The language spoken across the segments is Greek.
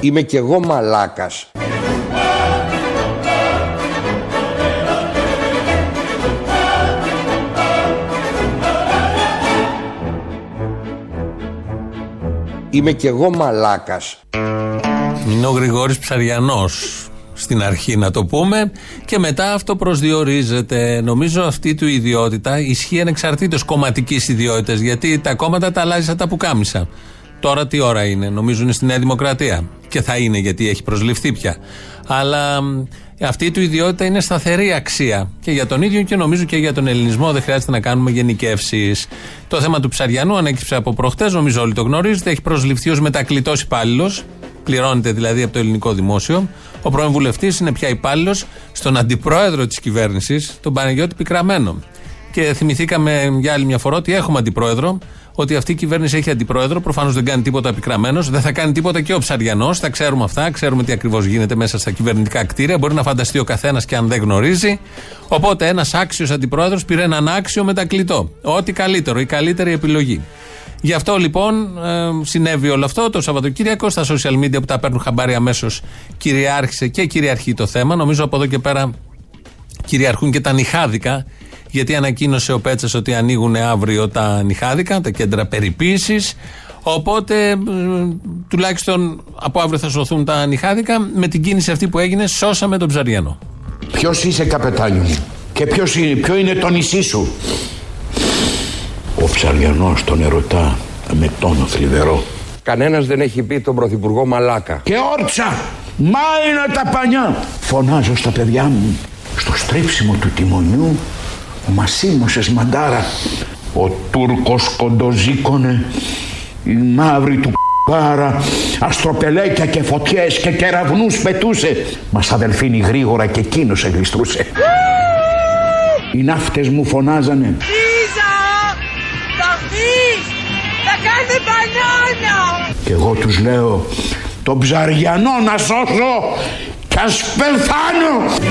Είμαι κι εγώ μαλάκας. Είμαι κι εγώ μαλάκας. Είναι ο Γρηγόρης Ψαριανός στην αρχή να το πούμε και μετά αυτό προσδιορίζεται. Νομίζω αυτή του ιδιότητα ισχύει ανεξαρτήτως κομματικής ιδιότητας γιατί τα κόμματα τα αλλάζει σαν τα πουκάμισα. Τώρα τι ώρα είναι, νομίζω είναι στη Νέα Δημοκρατία. Και θα είναι γιατί έχει προσληφθεί πια. Αλλά αυτή του ιδιότητα είναι σταθερή αξία. Και για τον ίδιο και νομίζω και για τον ελληνισμό δεν χρειάζεται να κάνουμε γενικεύσεις. Το θέμα του ψαριανού ανέκυψε από προχτές, νομίζω όλοι το γνωρίζετε. Έχει προσληφθεί ως μετακλητός υπάλληλος. Πληρώνεται δηλαδή από το ελληνικό δημόσιο. Ο πρώην βουλευτής είναι πια υπάλληλος στον αντιπρόεδρο της κυβέρνησης, τον Παναγιώτη Πικραμένο. Και θυμηθήκαμε για άλλη μια φορά ότι έχουμε αντιπρόεδρο, ότι αυτή η κυβέρνηση έχει αντιπρόεδρο. Προφανώς δεν κάνει τίποτα πικραμένο, δεν θα κάνει τίποτα και ο Ψαριανός. Τα ξέρουμε αυτά, ξέρουμε τι ακριβώς γίνεται μέσα στα κυβερνητικά κτίρια. Μπορεί να φανταστεί ο καθένας και αν δεν γνωρίζει. Οπότε ένας άξιος αντιπρόεδρος πήρε έναν άξιο μετακλητό. Ό,τι καλύτερο, η καλύτερη επιλογή. Γι' αυτό λοιπόν ε, συνέβη όλο αυτό το Σαββατοκύριακο στα social media που τα παίρνουν χαμπάρι αμέσως κυριάρχησε και κυριαρχεί το θέμα. Νομίζω από εδώ και πέρα κυριαρχούν και τα νυχάδικα γιατί ανακοίνωσε ο Πέτσας ότι ανοίγουν αύριο τα νυχάδικα, τα κέντρα περιποίησης. Οπότε τουλάχιστον από αύριο θα σωθούν τα νυχάδικα. Με την κίνηση αυτή που έγινε, σώσαμε τον Ψαριανό. Ποιος είσαι, καπετάνιο μου, και ποιος είναι, ποιο είναι το νησί σου; Ο Ψαριανός τον ερωτά με τόνο θλιβερό. Κανένας δεν έχει πει τον Πρωθυπουργό Μαλάκα. Και όρτσα, μα είναι τα πανιά. Φωνάζω στα παιδιά μου, στο στρίψιμο του τιμονιού Μα σίμωσες μαντάρα Ο Τούρκος κοντοζήκωνε Η μαύρη του Άρα αστροπελέκια και φωτιές και κεραυνούς πετούσε Μας αδελφίνει γρήγορα και εκείνος εγλιστρούσε Οι ναύτες μου φωνάζανε Λίζα! Θα βγεις! Θα κάνει μπανάνα! Και εγώ τους λέω Το ψαριανό να σώσω Κι ας πεθάνω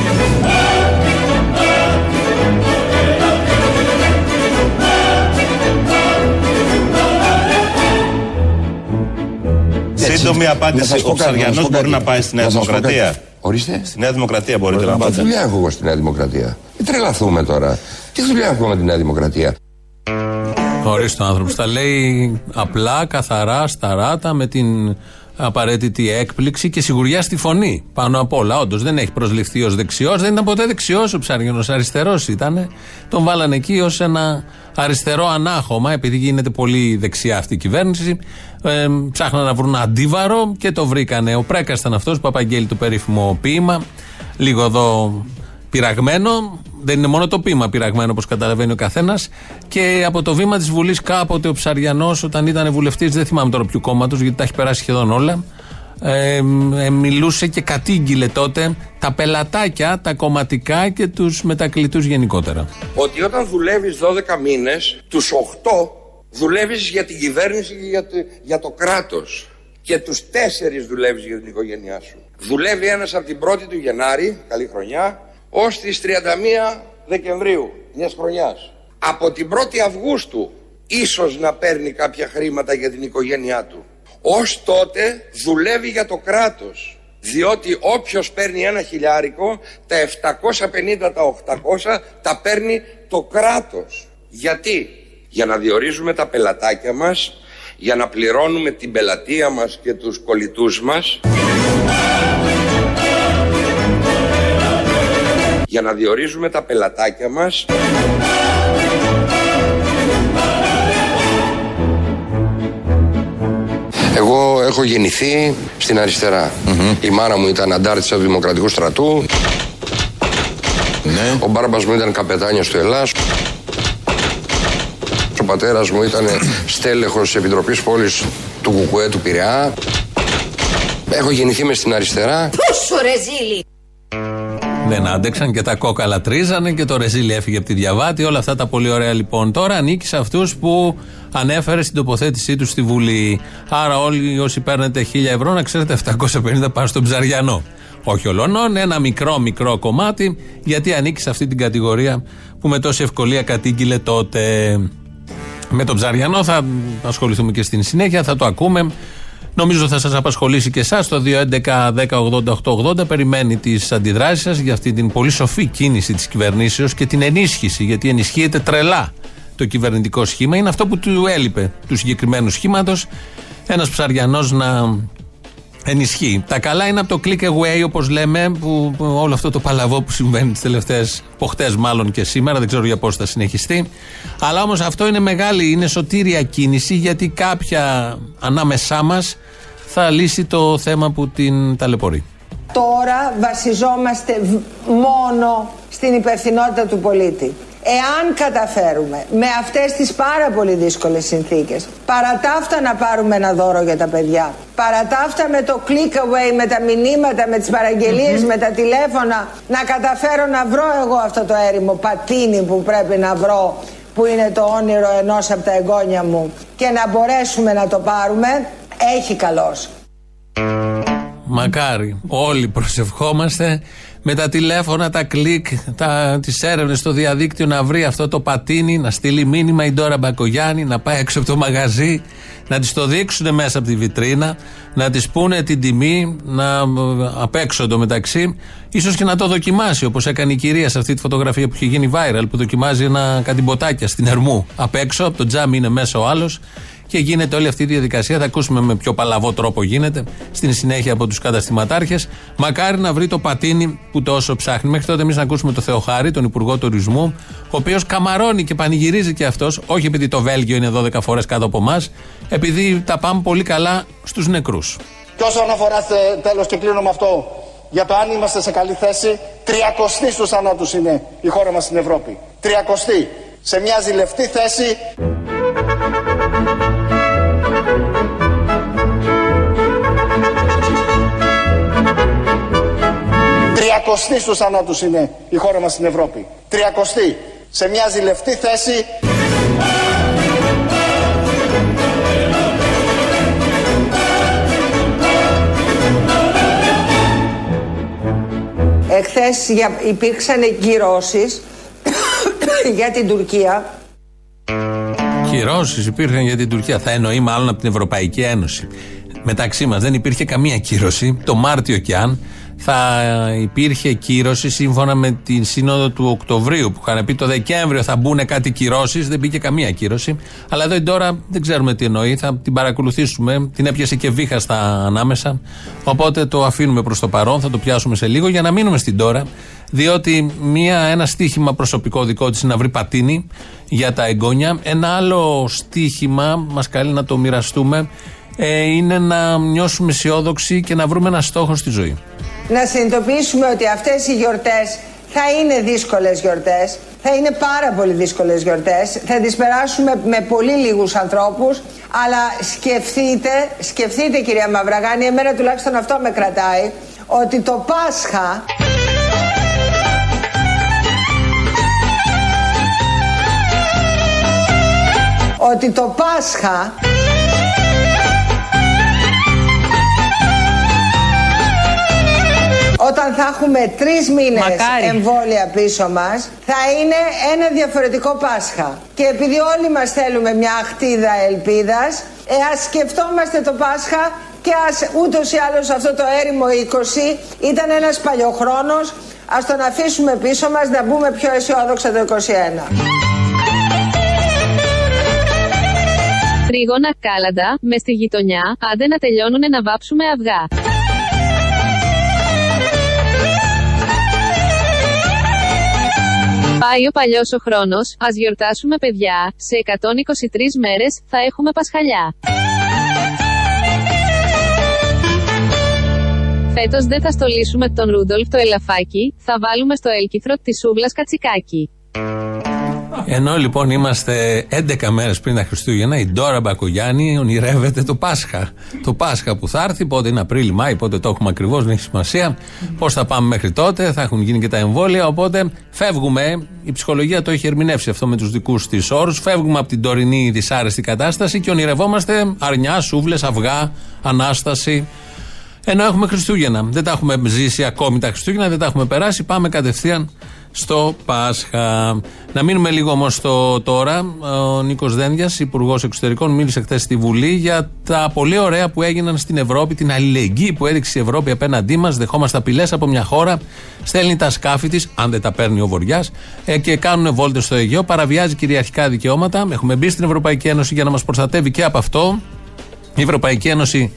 Σύντομη απάντηση. Ο Ψαριανό μπορεί να πάει στη Νέα Δημοκρατία. Ορίστε. Στη Νέα Δημοκρατία μπορείτε να Μα πάτε. δουλειά έχω εγώ στη Νέα Δημοκρατία; Μην τρελαθούμε τώρα. Τι δουλειά έχω με τη Νέα Δημοκρατία; Ορίστε ο άνθρωπος. Τα λέει απλά, καθαρά, σταράτα, με την απαραίτητη έκπληξη και σιγουριά στη φωνή. Πάνω απ' όλα. Όντως δεν έχει προσληφθεί ως δεξιός. Δεν ήταν ποτέ δεξιός ο Ψάριανο. Αριστερός ήταν. Τον βάλανε εκεί ως ένα αριστερό ανάχωμα, επειδή γίνεται πολύ δεξιά αυτή η κυβέρνηση. Ε, ψάχναν να βρουν αντίβαρο και το βρήκανε. Ο Πρέκας ήταν αυτός που απαγγέλει το περίφημο ποίημα. Λίγο εδώ πειραγμένο. Δεν είναι μόνο το πείμα πειραγμένο, όπως καταλαβαίνει ο καθένας. Και από το βήμα της Βουλής, κάποτε ο Ψαριανός, όταν ήταν βουλευτής, δεν θυμάμαι τώρα ποιου κόμματος, γιατί τα έχει περάσει σχεδόν όλα. Ε, ε, μιλούσε και κατήγγειλε τότε τα πελατάκια, τα κομματικά και τους μετακλητούς γενικότερα. Ότι όταν δουλεύεις 12 μήνες, τους 8 δουλεύεις για την κυβέρνηση και για το, για το κράτος. Και τους 4 δουλεύεις για την οικογένειά σου. Δουλεύει ένας από την 1η του Γενάρη, καλή χρονιά, ως τις 31 Δεκεμβρίου μιας χρονιάς. Από την 1η Αυγούστου ίσως να παίρνει κάποια χρήματα για την οικογένειά του. Ως τότε δουλεύει για το κράτος. Διότι όποιος παίρνει ένα χιλιάρικο, τα 750, τα 800 τα παίρνει το κράτος. Γιατί; Για να διορίζουμε τα πελατάκια μας, για να πληρώνουμε την πελατεία μας και τους κολλητούς μας. Για να διορίζουμε τα πελατάκια μας. Εγώ έχω γεννηθεί στην αριστερα Η μάνα μου ήταν αντάρτησα του Δημοκρατικού Στρατού. Ναι. Ο μπάρμπας μου ήταν καπετάνιος του Ελλάς. Ο πατέρας μου ήταν στέλεχος της Επιτροπής Πόλης του Κουκουέ του Πειραιά. Έχω γεννηθεί μες στην αριστερά. Πόσο ρεζίλι! Δεν άντεξαν και τα κόκαλα τρίζανε και το ρεζίλι έφυγε από τη διαβάτη. Όλα αυτά τα πολύ ωραία λοιπόν. Τώρα ανήκει σε αυτούς που ανέφερε στην τοποθέτησή τους στη Βουλή. Άρα, όλοι όσοι παίρνετε 1000 ευρώ, να ξέρετε 750 πάνε στον ψαριανό. Όχι ολονών, ένα μικρό μικρό κομμάτι, γιατί ανήκει σε αυτή την κατηγορία που με τόση ευκολία κατήγγειλε τότε. Με τον ψαριανό θα ασχοληθούμε και στην συνέχεια, θα το ακούμε. Νομίζω θα σας απασχολήσει και εσάς το 2.11.10.80.880. Περιμένει τις αντιδράσεις σας για αυτή την πολύ σοφή κίνηση της κυβερνήσεως και την ενίσχυση, γιατί ενισχύεται τρελά το κυβερνητικό σχήμα. Είναι αυτό που του έλειπε του συγκεκριμένου σχήματος. Ένας ψαριανός να ενισχύει. Τα καλά είναι από το click away, όπως λέμε, που, όλο αυτό το παλαβό που συμβαίνει τις τελευταίες ποχτές, μάλλον και σήμερα, δεν ξέρω για πώς θα συνεχιστεί. Αλλά όμως αυτό είναι μεγάλη, είναι σωτήρια κίνηση, γιατί κάποια ανάμεσά μας θα λύσει το θέμα που την ταλαιπωρεί. Τώρα βασιζόμαστε μόνο στην υπευθυνότητα του πολίτη. Εάν καταφέρουμε με αυτές τις πάρα πολύ δύσκολες συνθήκες παρά να πάρουμε ένα δώρο για τα παιδιά παρά με το click away, με τα μηνύματα, με τις παραγγελιες με τα τηλέφωνα να καταφέρω να βρω εγώ αυτό το έρημο πατίνι που πρέπει να βρω που είναι το όνειρο ενός από τα εγγόνια μου και να μπορέσουμε να το πάρουμε έχει καλός. Μακάρι. Όλοι προσευχόμαστε με τα τηλέφωνα, τα κλικ, τα, τις έρευνες στο διαδίκτυο να βρει αυτό το πατίνι, να στείλει μήνυμα η Ντόρα Μπακογιάννη, να πάει έξω από το μαγαζί, να της το δείξουν μέσα από τη βιτρίνα, να της πούνε την τιμή, να απ' έξω το μεταξύ, ίσως και να το δοκιμάσει όπως έκανε η κυρία σε αυτή τη φωτογραφία που έχει γίνει viral, που δοκιμάζει ένα κάτι μποτάκια στην Ερμού. Απ' έξω, από το τζάμι είναι μέσα ο άλλος και γίνεται όλη αυτή η διαδικασία. Θα ακούσουμε με πιο παλαβό τρόπο γίνεται στην συνέχεια από τους καταστηματάρχες. Μακάρι να βρει το πατίνι που τόσο ψάχνει. Μέχρι τότε εμείς να ακούσουμε το Θεοχάρη, τον Υπουργό Τουρισμού, ο οποίος καμαρώνει και πανηγυρίζει και αυτός, όχι επειδή το Βέλγιο είναι 12 φορές κάτω από εμάς, επειδή τα πάμε πολύ καλά στους νεκρούς. Και όσον αφορά τέλος και κλείνω με αυτό, για το αν είμαστε σε καλή θέση, τριακοστή στους θανάτους είναι η χώρα μας στην Ευρώπη. Τριακοστή. Σε μια ζηλευτή θέση. Τριακοστή στους θανάτους είναι η χώρα μας στην Ευρώπη. Τριακοστή. Σε μια ζηλευτή θέση... Εχθές υπήρξαν κυρώσεις για την Τουρκία. Κυρώσεις υπήρχαν για την Τουρκία. Θα εννοεί μάλλον από την Ευρωπαϊκή Ένωση. Μεταξύ μας δεν υπήρχε καμία κύρωση. Το Μάρτιο κι αν θα υπήρχε κύρωση σύμφωνα με την σύνοδο του Οκτωβρίου που είχαν πει το Δεκέμβριο θα μπουν κάτι κυρώσεις. Δεν μπήκε καμία κύρωση. Αλλά εδώ τώρα δεν ξέρουμε τι εννοεί. Θα την παρακολουθήσουμε. Την έπιασε και βήχα στα ανάμεσα. Οπότε το αφήνουμε προς το παρόν. Θα το πιάσουμε σε λίγο για να μείνουμε στην τώρα. Διότι μία, ένα στίχημα προσωπικό δικό της να βρει πατίνι για τα εγγόνια. Ένα άλλο στίχημα μας καλεί να το μοιραστούμε. Ε, είναι να νιώσουμε αισιόδοξοι και να βρούμε ένα στόχο στη ζωή να συνειδητοποιήσουμε ότι αυτές οι γιορτές θα είναι δύσκολες γιορτές, θα είναι πάρα πολύ δύσκολες γιορτές, θα τις περάσουμε με πολύ λίγους ανθρώπους, αλλά σκεφτείτε, σκεφτείτε κυρία Μαυραγάνη, εμένα τουλάχιστον αυτό με κρατάει, ότι το Πάσχα... Ότι το Πάσχα όταν θα έχουμε τρεις μήνες εμβόλια πίσω μας, θα είναι ένα διαφορετικό Πάσχα. Και επειδή όλοι μας θέλουμε μια αχτίδα ελπίδας, ε, ας σκεφτόμαστε το Πάσχα και ας ούτως ή άλλως αυτό το έρημο 20 ήταν ένας παλιοχρόνος, ας τον αφήσουμε πίσω μας να μπούμε πιο αισιόδοξα το 21. Τρίγωνα κάλαντα, μες στη γειτονιά, άντε να τελειώνουν να βάψουμε αυγά. Πάει ο παλιός ο χρόνος, ας γιορτάσουμε παιδιά, σε 123 μέρες θα έχουμε Πασχαλιά. Φέτος δεν θα στολίσουμε τον Ρούντολφ το ελαφάκι, θα βάλουμε στο έλκυθρο τη σούβλας κατσικάκι. Ενώ λοιπόν είμαστε 11 μέρες πριν τα Χριστούγεννα, η Ντόρα Μπακογιάννη ονειρεύεται το Πάσχα. Το Πάσχα που θα έρθει, πότε είναι Απρίλη, Μάη, πότε το έχουμε ακριβώς, δεν έχει σημασία. Πώς θα πάμε μέχρι τότε, θα έχουν γίνει και τα εμβόλια. Οπότε φεύγουμε. Η ψυχολογία το έχει ερμηνεύσει αυτό με τους δικούς της όρους. Φεύγουμε από την τωρινή δυσάρεστη κατάσταση και ονειρευόμαστε αρνιά, σούβλες, αυγά, ανάσταση. Ενώ έχουμε Χριστούγεννα. Δεν τα έχουμε ζήσει ακόμη τα Χριστούγεννα, δεν τα έχουμε περάσει. Πάμε κατευθείαν στο Πάσχα. Να μείνουμε λίγο όμως στο τώρα. Ο Νίκος Δένδιας, Υπουργός Εξωτερικών, μίλησε χθες στη Βουλή για τα πολύ ωραία που έγιναν στην Ευρώπη, την αλληλεγγύη που έδειξε η Ευρώπη απέναντί μας. Δεχόμαστε απειλές από μια χώρα, στέλνει τα σκάφη της, αν δεν τα παίρνει ο Βοριάς, ε, και κάνουν βόλτες στο Αιγαίο, παραβιάζει κυριαρχικά δικαιώματα. Έχουμε μπει στην Ευρωπαϊκή Ένωση για να μας προστατεύει και από αυτό. Η Ευρωπαϊκή Ένωση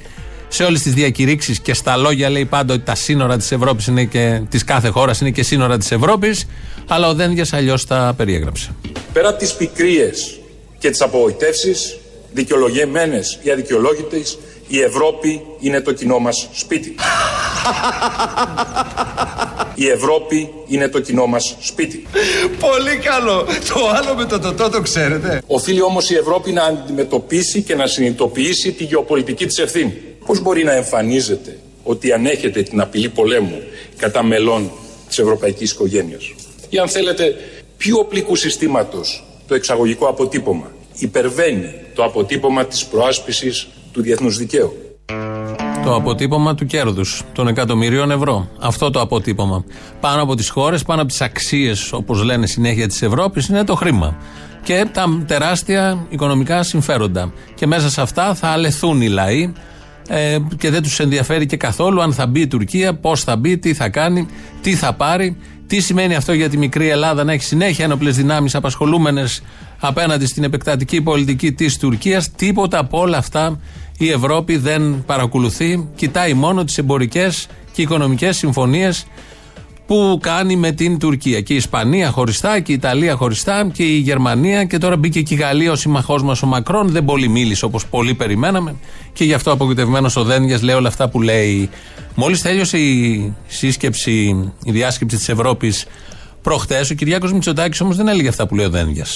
σε όλες τις διακηρύξεις και στα λόγια λέει πάντα ότι τα σύνορα της Ευρώπης είναι και της κάθε χώρας είναι και σύνορα της Ευρώπης. Αλλά ο Δένδιας αλλιώς τα περιέγραψε. Πέρα από τις πικρίες και τις απογοητεύσεις, δικαιολογημένες ή αδικαιολόγητες, η Ευρώπη είναι το κοινό μας σπίτι. Η Ευρώπη είναι το κοινό μας σπίτι. Πολύ καλό. Το άλλο με το τοτό το ξέρετε. Οφείλει όμως η Ευρώπη να αντιμετωπίσει και να συνειδητοποιήσει τη γεωπολιτική της ευθύνη. Πώς μπορεί να εμφανίζεται ότι ανέχεται την απειλή πολέμου κατά μελών της ευρωπαϊκής οικογένειας; Ή αν θέλετε, ποιο οπλικού συστήματος το εξαγωγικό αποτύπωμα υπερβαίνει το αποτύπωμα της προάσπισης του διεθνούς δικαίου; Το αποτύπωμα του κέρδους των εκατομμυρίων ευρώ. Αυτό το αποτύπωμα. Πάνω από τις χώρες, πάνω από τις αξίες, όπως λένε συνέχεια της Ευρώπης, είναι το χρήμα. Και τα τεράστια οικονομικά συμφέροντα. Και μέσα σε αυτά θα αλεθούν οι λαοί ε, και δεν τους ενδιαφέρει και καθόλου αν θα μπει η Τουρκία, πώς θα μπει, τι θα κάνει, τι θα πάρει. Τι σημαίνει αυτό για τη μικρή Ελλάδα να έχει συνέχεια ένοπλε δυνάμεις απασχολούμενες απέναντι στην επεκτατική πολιτική της Τουρκίας. Τίποτα από όλα αυτά η Ευρώπη δεν παρακολουθεί. Κοιτάει μόνο τις εμπορικές και οικονομικές συμφωνίες που κάνει με την Τουρκία. Και η Ισπανία χωριστά και η Ιταλία χωριστά και η Γερμανία και τώρα μπήκε και η Γαλλία ο συμμαχό μας ο Μακρόν. Δεν πολύ μίλησε όπως πολύ περιμέναμε και γι' αυτό απογοητευμένος ο Δένδια λέει όλα αυτά που λέει. Μόλις τέλειωσε η σύσκεψη, η διάσκεψη της Ευρώπης προχθέ, ο Κυριάκος Μητσοτάκης όμως δεν έλεγε αυτά που λέει ο Δένδια.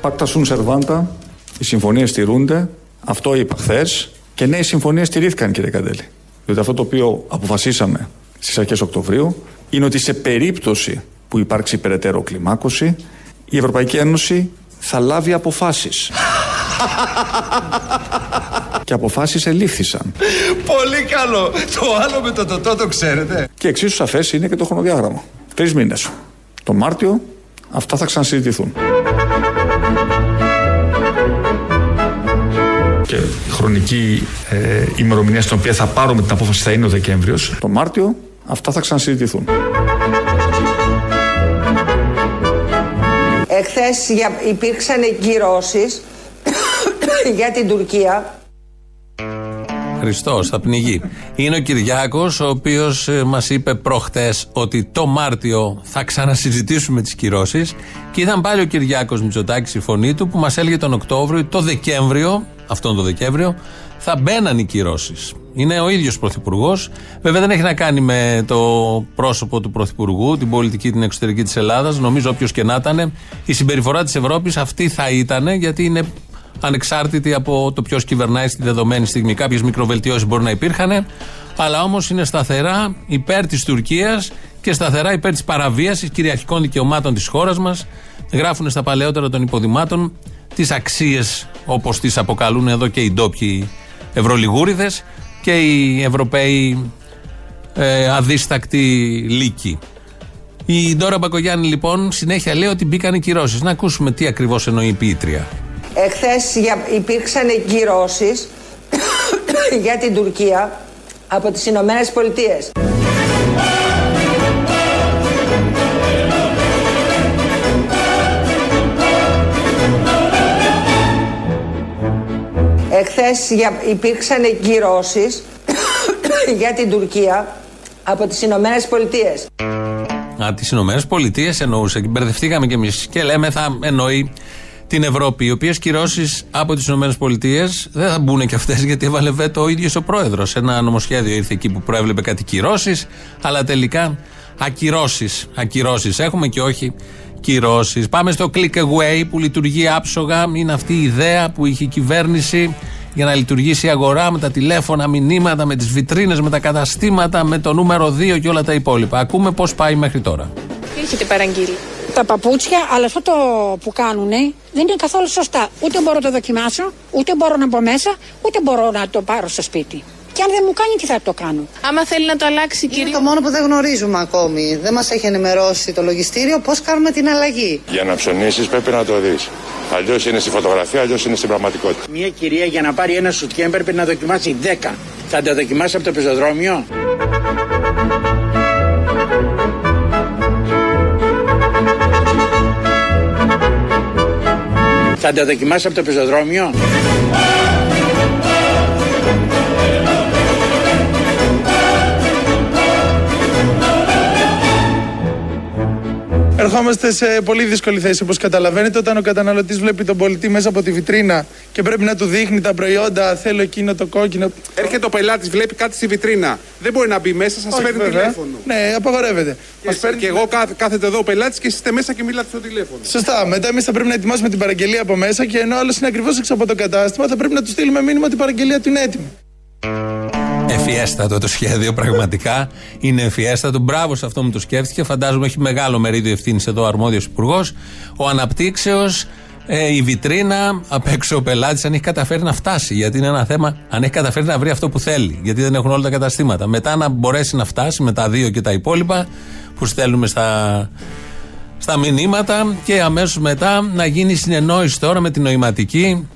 Pacta sunt servanda, οι συμφωνίες τηρούνται, αυτό είπα χθες και ναι, οι συμφωνίες τηρήθηκαν κύριε Καντέλη. Διότι αυτό το οποίο αποφασίσαμε στις αρχές Οκτωβρίου είναι ότι σε περίπτωση που υπάρξει περαιτέρω κλιμάκωση, η Ευρωπαϊκή Ένωση θα λάβει αποφάσεις. και αποφάσεις ελήφθησαν. Πολύ καλό. Το άλλο με το τοτό το ξέρετε. Και εξίσου σαφές είναι και το χρονοδιάγραμμα. Τρεις μήνες. Το Μάρτιο αυτά θα ξανασυζητηθούν. Και η χρονική ε, ημερομηνία στην οποία θα πάρουμε την απόφαση θα είναι ο Δεκέμβριος. Το Μάρτιο αυτά θα ξανασυζητηθούν. Εχθές υπήρξαν κυρώσεις για την Τουρκία. Χριστός, θα πνιγεί. Είναι ο Κυριάκος, ο οποίος ε, μας είπε προχτές ότι το Μάρτιο θα ξανασυζητήσουμε τις κυρώσεις. Και ήταν πάλι ο Κυριάκος Μητσοτάκης η φωνή του που μας έλεγε τον Οκτώβριο, το Δεκέμβριο, αυτόν τον Δεκέμβριο, θα μπαίναν οι κυρώσεις. Είναι ο ίδιος Πρωθυπουργός. Βέβαια δεν έχει να κάνει με το πρόσωπο του Πρωθυπουργού, την πολιτική, την εξωτερική της Ελλάδας. Νομίζω όποιος και να ήταν, η συμπεριφορά της Ευρώπης αυτή θα ήταν, γιατί είναι ανεξάρτητη από το ποιος κυβερνάει στη δεδομένη στιγμή. Κάποιες μικροβελτιώσεις μπορεί να υπήρχαν, αλλά όμως είναι σταθερά υπέρ της Τουρκίας και σταθερά υπέρ της παραβίασης κυριαρχικών δικαιωμάτων της χώρας μας. Γράφουν στα παλαιότερα των υποδημάτων τις αξίες όπως τις αποκαλούν εδώ και οι ντόπιοι Ευρωλιγούριδες και οι Ευρωπαίοι ε, αδίστακτοι λύκοι. Η Ντόρα Μπακογιάννη λοιπόν συνέχεια λέει ότι μπήκαν οι κυρώσεις. Να ακούσουμε τι ακριβώς εννοεί η ποιήτρια. Εχθές υπήρξαν κυρώσεις για την Τουρκία από τις Ηνωμένες Πολιτείες. Εχθές υπήρξαν κυρώσεις για την Τουρκία από τις Ηνωμένες Πολιτείες. Α, τις Ηνωμένες Πολιτείες εννοούσε και μπερδευτήκαμε κι εμείς και λέμε θα εννοεί την Ευρώπη, οι οποίε κυρώσεις από τις ΗΠΑ δεν θα μπουν και αυτές γιατί έβαλε βέτο ο ίδιος ο πρόεδρος. Ένα νομοσχέδιο ήρθε εκεί που προέβλεπε κάτι κυρώσεις, αλλά τελικά ακυρώσεις. Ακυρώσεις έχουμε και όχι κυρώσεις. Πάμε στο click away που λειτουργεί άψογα. Είναι αυτή η ιδέα που είχε η κυβέρνηση για να λειτουργήσει η αγορά με τα τηλέφωνα, μηνύματα, με τις βιτρίνες, με τα καταστήματα, με το νούμερο 2 και όλα τα υπόλοιπα. Ακούμε πώς πάει μέχρι τώρα. Τι έχετε παραγγείλει; Τα παπούτσια, αλλά αυτό το που κάνουν δεν είναι καθόλου σωστά. Ούτε μπορώ να το δοκιμάσω, ούτε μπορώ να μπω μέσα, ούτε μπορώ να το πάρω στο σπίτι. Και αν δεν μου κάνει, τι θα το κάνω; Άμα θέλει να το αλλάξει, Είναι το μόνο που δεν γνωρίζουμε ακόμη. Δεν μας έχει ενημερώσει το λογιστήριο πώς κάνουμε την αλλαγή. Για να ψωνίσεις πρέπει να το δεις. Αλλιώς είναι στη φωτογραφία, αλλιώς είναι στην πραγματικότητα. Μια κυρία για να πάρει ένα σουτιέν πρέπει να δοκιμάσει 10. Θα τα δοκιμάσει από το πεζοδρόμιο; Θα τα δοκιμάσει από το πεζοδρόμιο; Ερχόμαστε σε πολύ δύσκολη θέση όπως καταλαβαίνετε όταν ο καταναλωτής βλέπει τον πολιτή μέσα από τη βιτρίνα και πρέπει να του δείχνει τα προϊόντα. Θέλω εκείνο το κόκκινο. Έρχεται ο πελάτης, βλέπει κάτι στη βιτρίνα. Δεν μπορεί να μπει μέσα, σας Όχι, παίρνει βέβαια. τηλέφωνο. Ναι, απαγορεύεται. Και, εσ- και εγώ κάθ- κάθεται εδώ ο πελάτης και είστε μέσα και μιλάτε στο τηλέφωνο. Σωστά. Μετά εμείς θα πρέπει να ετοιμάσουμε την παραγγελία από μέσα και ενώ άλλος είναι ακριβώς έξω από το κατάστημα, θα πρέπει να του στείλουμε μήνυμα ότι η παραγγελία του είναι έτοιμη. Εφιέστατο το σχέδιο, πραγματικά. Είναι εφιέστατο. Μπράβο σε αυτό που το σκέφτηκε. Φαντάζομαι έχει μεγάλο μερίδιο ευθύνης εδώ ο αρμόδιος υπουργός. Ο αναπτύξεως, ε, η βιτρίνα, απ' έξω ο πελάτης, αν έχει καταφέρει να φτάσει. Γιατί είναι ένα θέμα, αν έχει καταφέρει να βρει αυτό που θέλει. Γιατί δεν έχουν όλα τα καταστήματα. Μετά να μπορέσει να φτάσει με τα δύο και τα υπόλοιπα που στέλνουμε στα, στα μηνύματα και αμέσως μετά να γίνει συνεννόηση τώρα με την νοηματική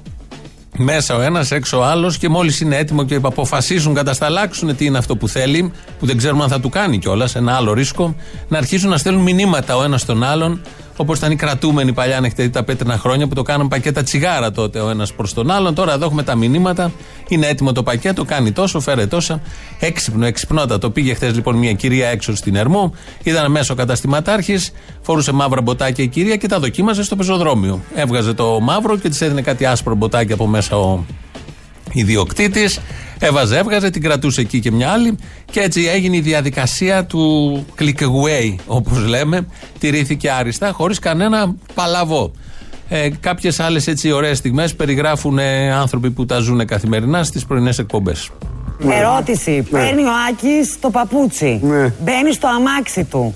μέσα ο ένας, έξω ο άλλος και μόλις είναι έτοιμο και αποφασίσουν, κατασταλάξουν τι είναι αυτό που θέλει, που δεν ξέρουμε αν θα του κάνει κιόλας, ένα άλλο ρίσκο, να αρχίσουν να στέλνουν μηνύματα ο ένας στον άλλον, όπως ήταν οι κρατούμενοι παλιά, αν έχετε δει τα πέτρινα χρόνια που το κάναν πακέτα τσιγάρα τότε ο ένας προς τον άλλον. Τώρα εδώ έχουμε τα μηνύματα, είναι έτοιμο το πακέτο, κάνει τόσο, φέρε τόσα. Έξυπνο, εξυπνότατο. Πήγε χθες λοιπόν μια κυρία έξω στην Ερμού, ήταν μέσα ο καταστηματάρχης, φορούσε μαύρα μποτάκια η κυρία και τα δοκίμαζε στο πεζοδρόμιο. Έβγαζε το μαύρο και της έδινε κάτι άσπρο μποτάκι από μέσα ο ιδιοκτήτης. Έβαζε, έβγαζε, την κρατούσε εκεί και μια άλλη. Και έτσι έγινε η διαδικασία του click away, όπως λέμε. Τηρήθηκε άριστα, χωρίς κανένα παλαβό. Ε, Κάποιες άλλες έτσι ωραίες στιγμές περιγράφουν ε, άνθρωποι που τα ζουν καθημερινά στις πρωινές εκπομπές. Ερώτηση. Παίρνει ο Άκης το παπούτσι. Μπαίνει στο αμάξι του.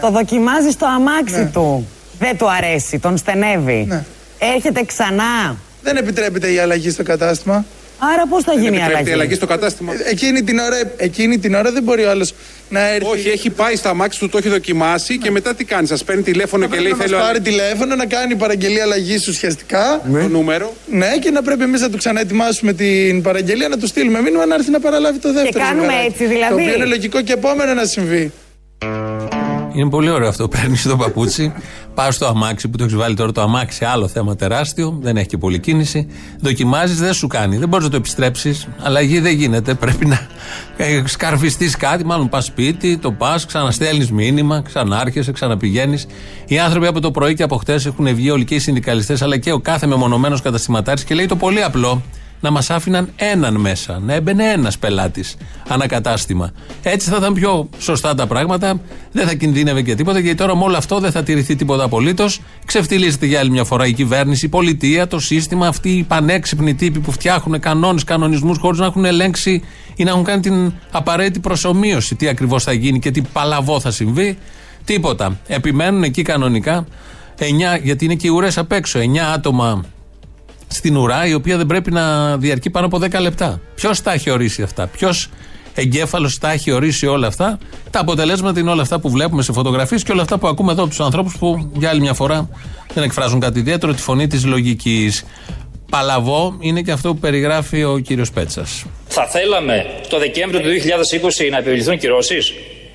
Το δοκιμάζει στο αμάξι του. Δεν του αρέσει, τον στενεύει. Έρχεται ξανά. Δεν επιτρέπεται η αλλαγή στο κατάστημα. Άρα πώς θα γίνει η αλλαγή; στο κατάστημα. Ε, Εκείνη την ώρα, εκείνη την ώρα δεν μπορεί ο άλλος να έρθει. Όχι, έχει πάει στα αμάξι του, το έχει δοκιμάσει και μετά τι κάνει, σας παίρνει τηλέφωνο και λέει να μας θέλω. πάρει τηλέφωνο, να κάνει παραγγελία αλλαγή ουσιαστικά. Το νούμερο. Ναι, και να πρέπει εμείς να του ξαναετοιμάσουμε την παραγγελία, να του στείλουμε μήνυμα να έρθει να παραλάβει το δεύτερο. κάνουμε ζευγαράκι. έτσι δηλαδή. Το οποίο είναι λογικό και επόμενο να συμβεί. Είναι πολύ ωραίο αυτό. Παίρνεις το παπούτσι, πας στο αμάξι που το έχεις βάλει τώρα το αμάξι, άλλο θέμα τεράστιο, δεν έχει και πολλή κίνηση. Δοκιμάζεις, δεν σου κάνει. Δεν μπορείς να το επιστρέψεις. Αλλαγή δεν γίνεται. Πρέπει να σκαρφιστείς κάτι, μάλλον πας σπίτι, το πας, ξαναστέλνεις μήνυμα, ξανάρχεσαι, ξαναπηγαίνεις. Οι άνθρωποι από το πρωί και από χτες έχουν βγει όλοι και οι συνδικαλιστές, αλλά και ο κάθε μεμονωμένος καταστηματάρχης και λέει το πολύ απλό να μας άφηναν έναν μέσα. Να έμπαινε ένας πελάτης ανακατάστημα. Έτσι θα ήταν πιο σωστά τα πράγματα, δεν θα κινδύνευε και τίποτα, γιατί τώρα με όλο αυτό δεν θα τηρηθεί τίποτα απολύτως. Ξεφτυλίζεται για άλλη μια φορά η κυβέρνηση, η πολιτεία, το σύστημα, αυτοί οι πανέξυπνοι τύποι που φτιάχνουν κανόνες, κανονισμούς χωρίς να έχουν ελέγξει ή να έχουν κάνει την απαραίτητη προσωμείωση τι ακριβώς θα γίνει και τι παλαβό θα συμβεί. Τίποτα. Επιμένουν εκεί κανονικά. 9, γιατί είναι και οι ουρές απ' έξω. 9 άτομα στην ουρά, η οποία δεν πρέπει να διαρκεί πάνω από 10 λεπτά. Ποιος τα έχει ορίσει αυτά, ποιος εγκέφαλος τα έχει ορίσει όλα αυτά; Τα αποτελέσματα είναι όλα αυτά που βλέπουμε σε φωτογραφίες και όλα αυτά που ακούμε εδώ από τους ανθρώπους που για άλλη μια φορά δεν εκφράζουν κάτι ιδιαίτερο, τη φωνή της λογικής. Παλαβό είναι και αυτό που περιγράφει ο κύριος Πέτσας. Θα θέλαμε το Δεκέμβριο του 2020 να επιβληθούν κυρώσεις;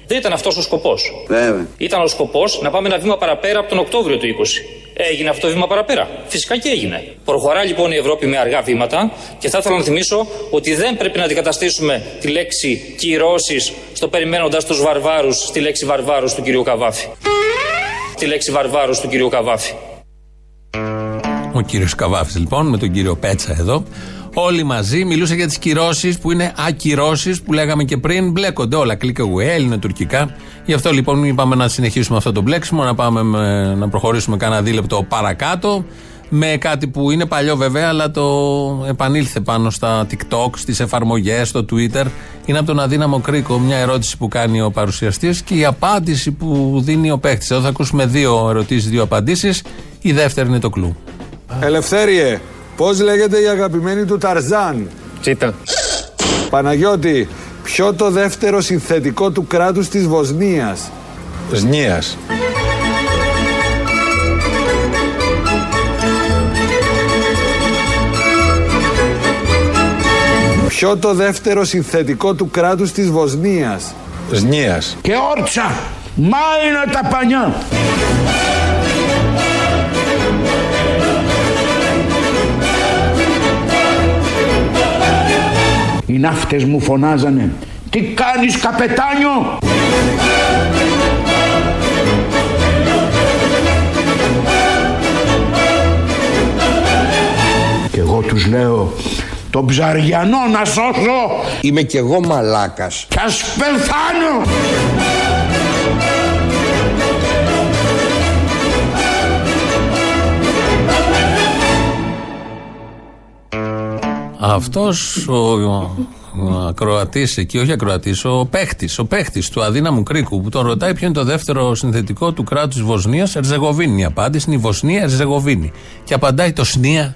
Δεν ήταν αυτός ο σκοπός. Βέβαια. Ήταν ο σκοπός να πάμε ένα βήμα παραπέρα από τον Οκτώβριο του 20. Έγινε αυτό το βήμα παραπέρα. Φυσικά και έγινε. Προχωρά λοιπόν η Ευρώπη με αργά βήματα και θα ήθελα να θυμίσω ότι δεν πρέπει να αντικαταστήσουμε τη λέξη κυρώσεις στο περιμένοντας τους βαρβάρους στη λέξη βαρβάρους του κυρίου Καβάφη. Τη λέξη βαρβάρους του κυρίου Καβάφη. Ο κύριος Καβάφης λοιπόν με τον κύριο Πέτσα εδώ. Όλοι μαζί μιλούσε για τις κυρώσεις που είναι ακυρώσεις που λέγαμε και πριν. Μπλέκονται όλα. Click away, ελληνοτουρκικά. Γι' αυτό λοιπόν είπαμε να συνεχίσουμε αυτό το μπλέξιμο, να, πάμε με- να προχωρήσουμε κάνα δίλεπτο παρακάτω. Με κάτι που είναι παλιό βέβαια, αλλά το επανήλθε πάνω στα TikTok, στις εφαρμογές, στο Twitter. Είναι από τον αδύναμο κρίκο μια ερώτηση που κάνει ο παρουσιαστής και η απάντηση που δίνει ο παίκτης. Εδώ θα ακούσουμε δύο ερωτήσεις, δύο απαντήσεις. Η δεύτερη είναι το κλου. Ελευθέριε, πώς λέγεται η αγαπημένη του Ταρζάν; Τσίτα. Παναγιώτη, ποιο το δεύτερο συνθετικό του κράτους της Βοσνίας; Σνίας. Ποιο το δεύτερο συνθετικό του κράτους της Βοσνίας; Σνίας. Και όρτσα. Μάινα τα πανιά. Οι ναύτες μου φωνάζανε Τι κάνεις καπετάνιο; Και εγώ τους λέω Το ψαριανό να σώσω Είμαι κι εγώ μαλάκας. Κι ας πεθάνω Αυτός ο, ο ακροατής εκεί, όχι ακροατής, ο παίχτης ο παίχτης του αδύναμου κρίκου που τον ρωτάει ποιο είναι το δεύτερο συνθετικό του κράτους Βοσνίας Ερζεγοβίνη. Η απάντηση είναι η Βοσνία Ερζεγοβίνη. Και απαντάει το Σνία.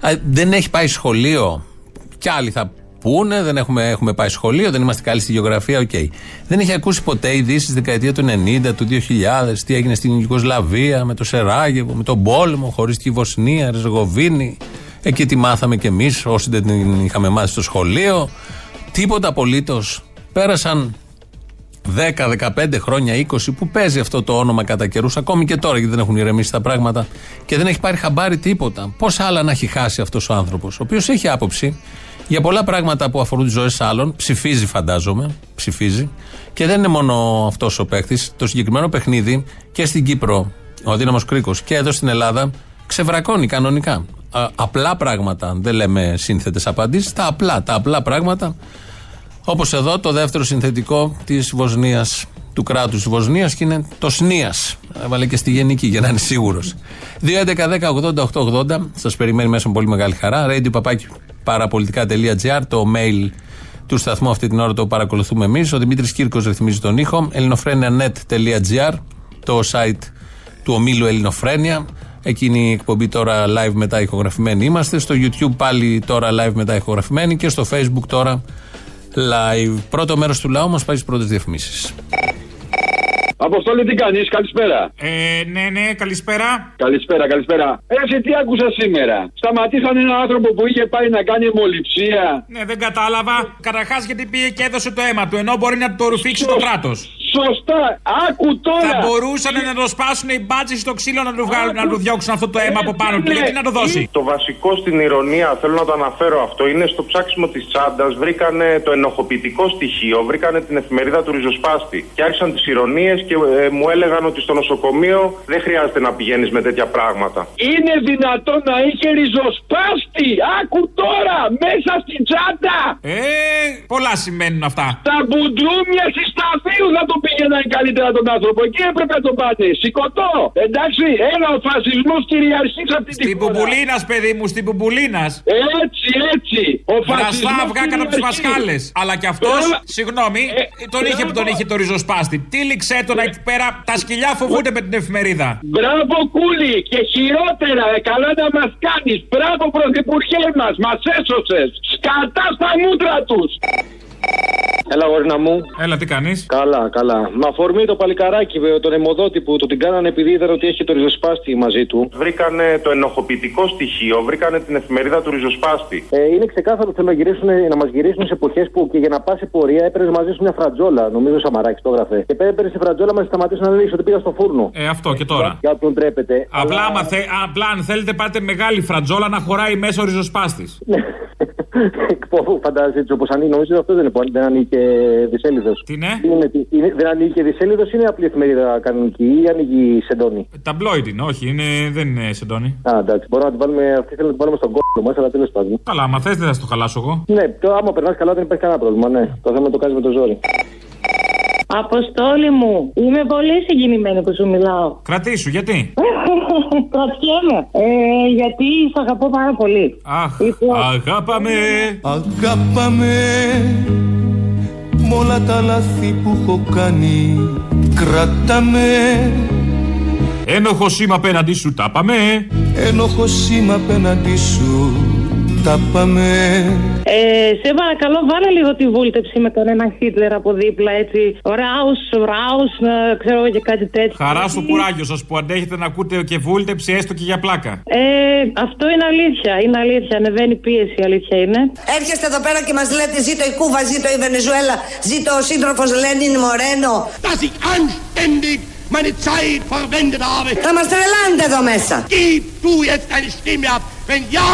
Α, Δεν έχει πάει σχολείο. Κι άλλοι θα πούνε, δεν έχουμε, έχουμε πάει σχολείο, δεν είμαστε καλοί στη γεωγραφία, οκ. Δεν έχει ακούσει ποτέ ειδήσεις στη δεκαετία του 90, του 2000, τι έγινε στην Ιουγκοσλαβία, με το Σεράγεβο, με τον πόλεμο, χωρίστηκε η Βοσνία, Ερζεγοβίνη. Εκεί τη μάθαμε κι εμείς, όσοι δεν την είχαμε μάθει στο σχολείο. Τίποτα απολύτως. Πέρασαν 10, 15 χρόνια, 20 που παίζει αυτό το όνομα κατά καιρούς, ακόμη και τώρα γιατί δεν έχουν ηρεμήσει τα πράγματα και δεν έχει πάρει χαμπάρι τίποτα. Πόσα άλλα να έχει χάσει αυτός ο άνθρωπος, ο οποίος έχει άποψη για πολλά πράγματα που αφορούν τις ζωές άλλων. Ψηφίζει, φαντάζομαι. Ψηφίζει. Και δεν είναι μόνο αυτός ο παίκτης. Το συγκεκριμένο παιχνίδι και στην Κύπρο, ο Αδύναμο Κρίκος, και εδώ στην Ελλάδα ξεβρακώνει κανονικά. Α, απλά πράγματα. Δεν λέμε σύνθετες απαντήσεις. Τα απλά, τα απλά πράγματα. Όπως εδώ το δεύτερο συνθετικό της Βοσνίας, του κράτους της Βοσνίας και είναι το ΣΝΙΑ. Έβαλε και στη γενική για να είναι σίγουρος. 2.11.10.80.880 σας περιμένει μέσα με πολύ μεγάλη χαρά. Radio παπάκι παραπολιτικά.gr, το mail του σταθμού αυτή την ώρα το παρακολουθούμε εμείς. Ο Δημήτρης Κύρκος ρυθμίζει τον ήχο. ελληνοφρένια.net.gr, το site του ομίλου Ελληνοφρένια. Εκείνη η εκπομπή τώρα live μετά ηχογραφημένη είμαστε. Στο YouTube πάλι τώρα live μετά ηχογραφημένη και στο Facebook τώρα live. Πρώτο μέρος του λαού μας πάει στις πρώτες διαφημίσεις. Αποστόλη, τι κάνεις, καλησπέρα. Ε, ναι, ναι, καλησπέρα. Καλησπέρα, καλησπέρα. Έτσι, τι άκουσα σήμερα; Σταματήσαν έναν άνθρωπο που είχε πάει να κάνει αιμοληψία. Ναι, δεν κατάλαβα. Καταρχάς γιατί πήγε και έδωσε το αίμα του, ενώ μπορεί να το ρουφήξει το κράτος. Σωστά, άκου τώρα. Θα μπορούσαν να το σπάσουν οι μπάτζες στο ξύλο να του, βγάλουν, να του διώξουν αυτό το αίμα από πάνω του. ναι. Γιατί να το δώσει; Το βασικό στην ηρωνία, θέλω να το αναφέρω αυτό, είναι στο ψάξιμο της τσάντας. Βρήκανε το ενοχοποιητικό στοιχείο, βρήκανε την εφημερίδα του ριζοσπάστη. Και άρχισαν τις ηρωνίες και ε, μου έλεγαν ότι στο νοσοκομείο δεν χρειάζεται να πηγαίνεις με τέτοια πράγματα. Είναι δυνατόν να είχε ριζοσπάστη, άκου τώρα, μέσα στην τσάντα. Ε, πολλά σημαίνουν αυτά. Τα μπουντρούμια συσταθείου θα το πήγαιναν καλύτερα τον άνθρωπο. Εκεί έπρεπε να τον πάτε. Σηκωτό. Εντάξει, ένα ο φασισμός κυριαρχείς σε αυτή τη Στην χώρα. Πουμπουλίνα, παιδί μου, στην Πουμπουλίνα. Έτσι, έτσι. Ο Βραστά φασισμός αυγά κατά τους κυριαρχείς. πασχάλες. Αλλά κι αυτός, Ε, συγγνώμη, τον είχε που τον είχε το ριζοσπάστη. Τύλιξε τον εκεί πέρα. Τα σκυλιά φοβούνται με την εφημερίδα. Μπράβο κούλι και χειρότερα, ε, καλά να μας κάνεις. Μπράβο πρωθυπουργέ μας, μας έσωσες. Σκατά στα μούτρα τους. Έλα, γορίνα μου. Έλα, τι κάνεις; Καλά, καλά. Με αφορμή το παλικαράκι, βέβαια, τον αιμοδότη που του την κάνανε επειδή είδαν ότι έχει το ριζοσπάστη μαζί του. Βρήκανε το ενοχοποιητικό στοιχείο, βρήκανε την εφημερίδα του ριζοσπάστη. Ε, είναι ξεκάθαρο ότι θέλουν να, γυρίσουν, να μας γυρίσουν σε εποχές που και για να πας σε πορεία έπαιρνες μαζί σου μια φρατζόλα. Νομίζω ο Σαμαράκη το έγραφε. Και έπαιρνες σε φρατζόλα μας σταματήσουν να λέει ότι πήγα στο φούρνο. Ε, αυτό και τώρα. Για όποιον τρέπεται. Απλά, άμα θε, απλά αν θέλετε πάτε μεγάλη φρατζόλα να χωράει μέσα ο ριζοσπάστης. Πω, Φαντάζεσαι έτσι όπως ανοίγει, νομίζω ότι αυτό δεν, είναι, δεν ανοίγει και δισέλιδο. Τι ναι; Είναι, τι- είναι, δεν ανοίγει και δισέλιδο, είναι απλή εφημερίδα κανονική ή ανοίγει σεντόνι. Ταμπλόιντ είναι, όχι, είναι, δεν είναι σεντόνι. Α, εντάξει, μπορούμε να την βάλουμε, αυτή θέλω να την βάλουμε στον κόλλο μας, αλλά τέλος πάντων. Καλά, άμα θες δεν θα στο χαλάσω εγώ. Ναι, το, άμα περνάς καλά δεν υπάρχει κανένα πρόβλημα, ναι. Το θέμα το κάνεις με το ζόρι. Αποστόλη μου, είμαι πολύ συγκινημένη που σου μιλάω. Κρατήσου, γιατί; Κρατιέμαι. Ε, γιατί σ' αγαπώ πάρα πολύ. Αχ, Λοιπόν, αγάπαμε. Αγάπαμε Μ' όλα τα λάθη που έχω κάνει Κράταμε Ένοχο είμαι απέναντι σου, τα πάμε. Ένοχος είμαι απέναντι σου τα πάμε Ε, σε παρακαλώ, βάλε λίγο τη βούλτεψη με τον ένα Χίτλερ από δίπλα, έτσι. Ράους, ράους, ε, ξέρω εγώ και κάτι τέτοιο. Χαρά στο κουράγιο σας που αντέχετε να ακούτε και βούλτεψη έστω και για πλάκα. Ε, αυτό είναι αλήθεια, είναι αλήθεια. Ανεβαίνει πίεση, αλήθεια είναι. Έρχεστε εδώ πέρα και μας λέτε ζήτω η Κούβα, ζήτω η Βενεζουέλα, ζήτω ο σύντροφος Λένιν Μορένο. Dass ich anständig meine Zeit verwendet habe. Θα μας τρελάνετε εδώ μέσα. Gib du jetzt deine Stimme ab, wenn ja!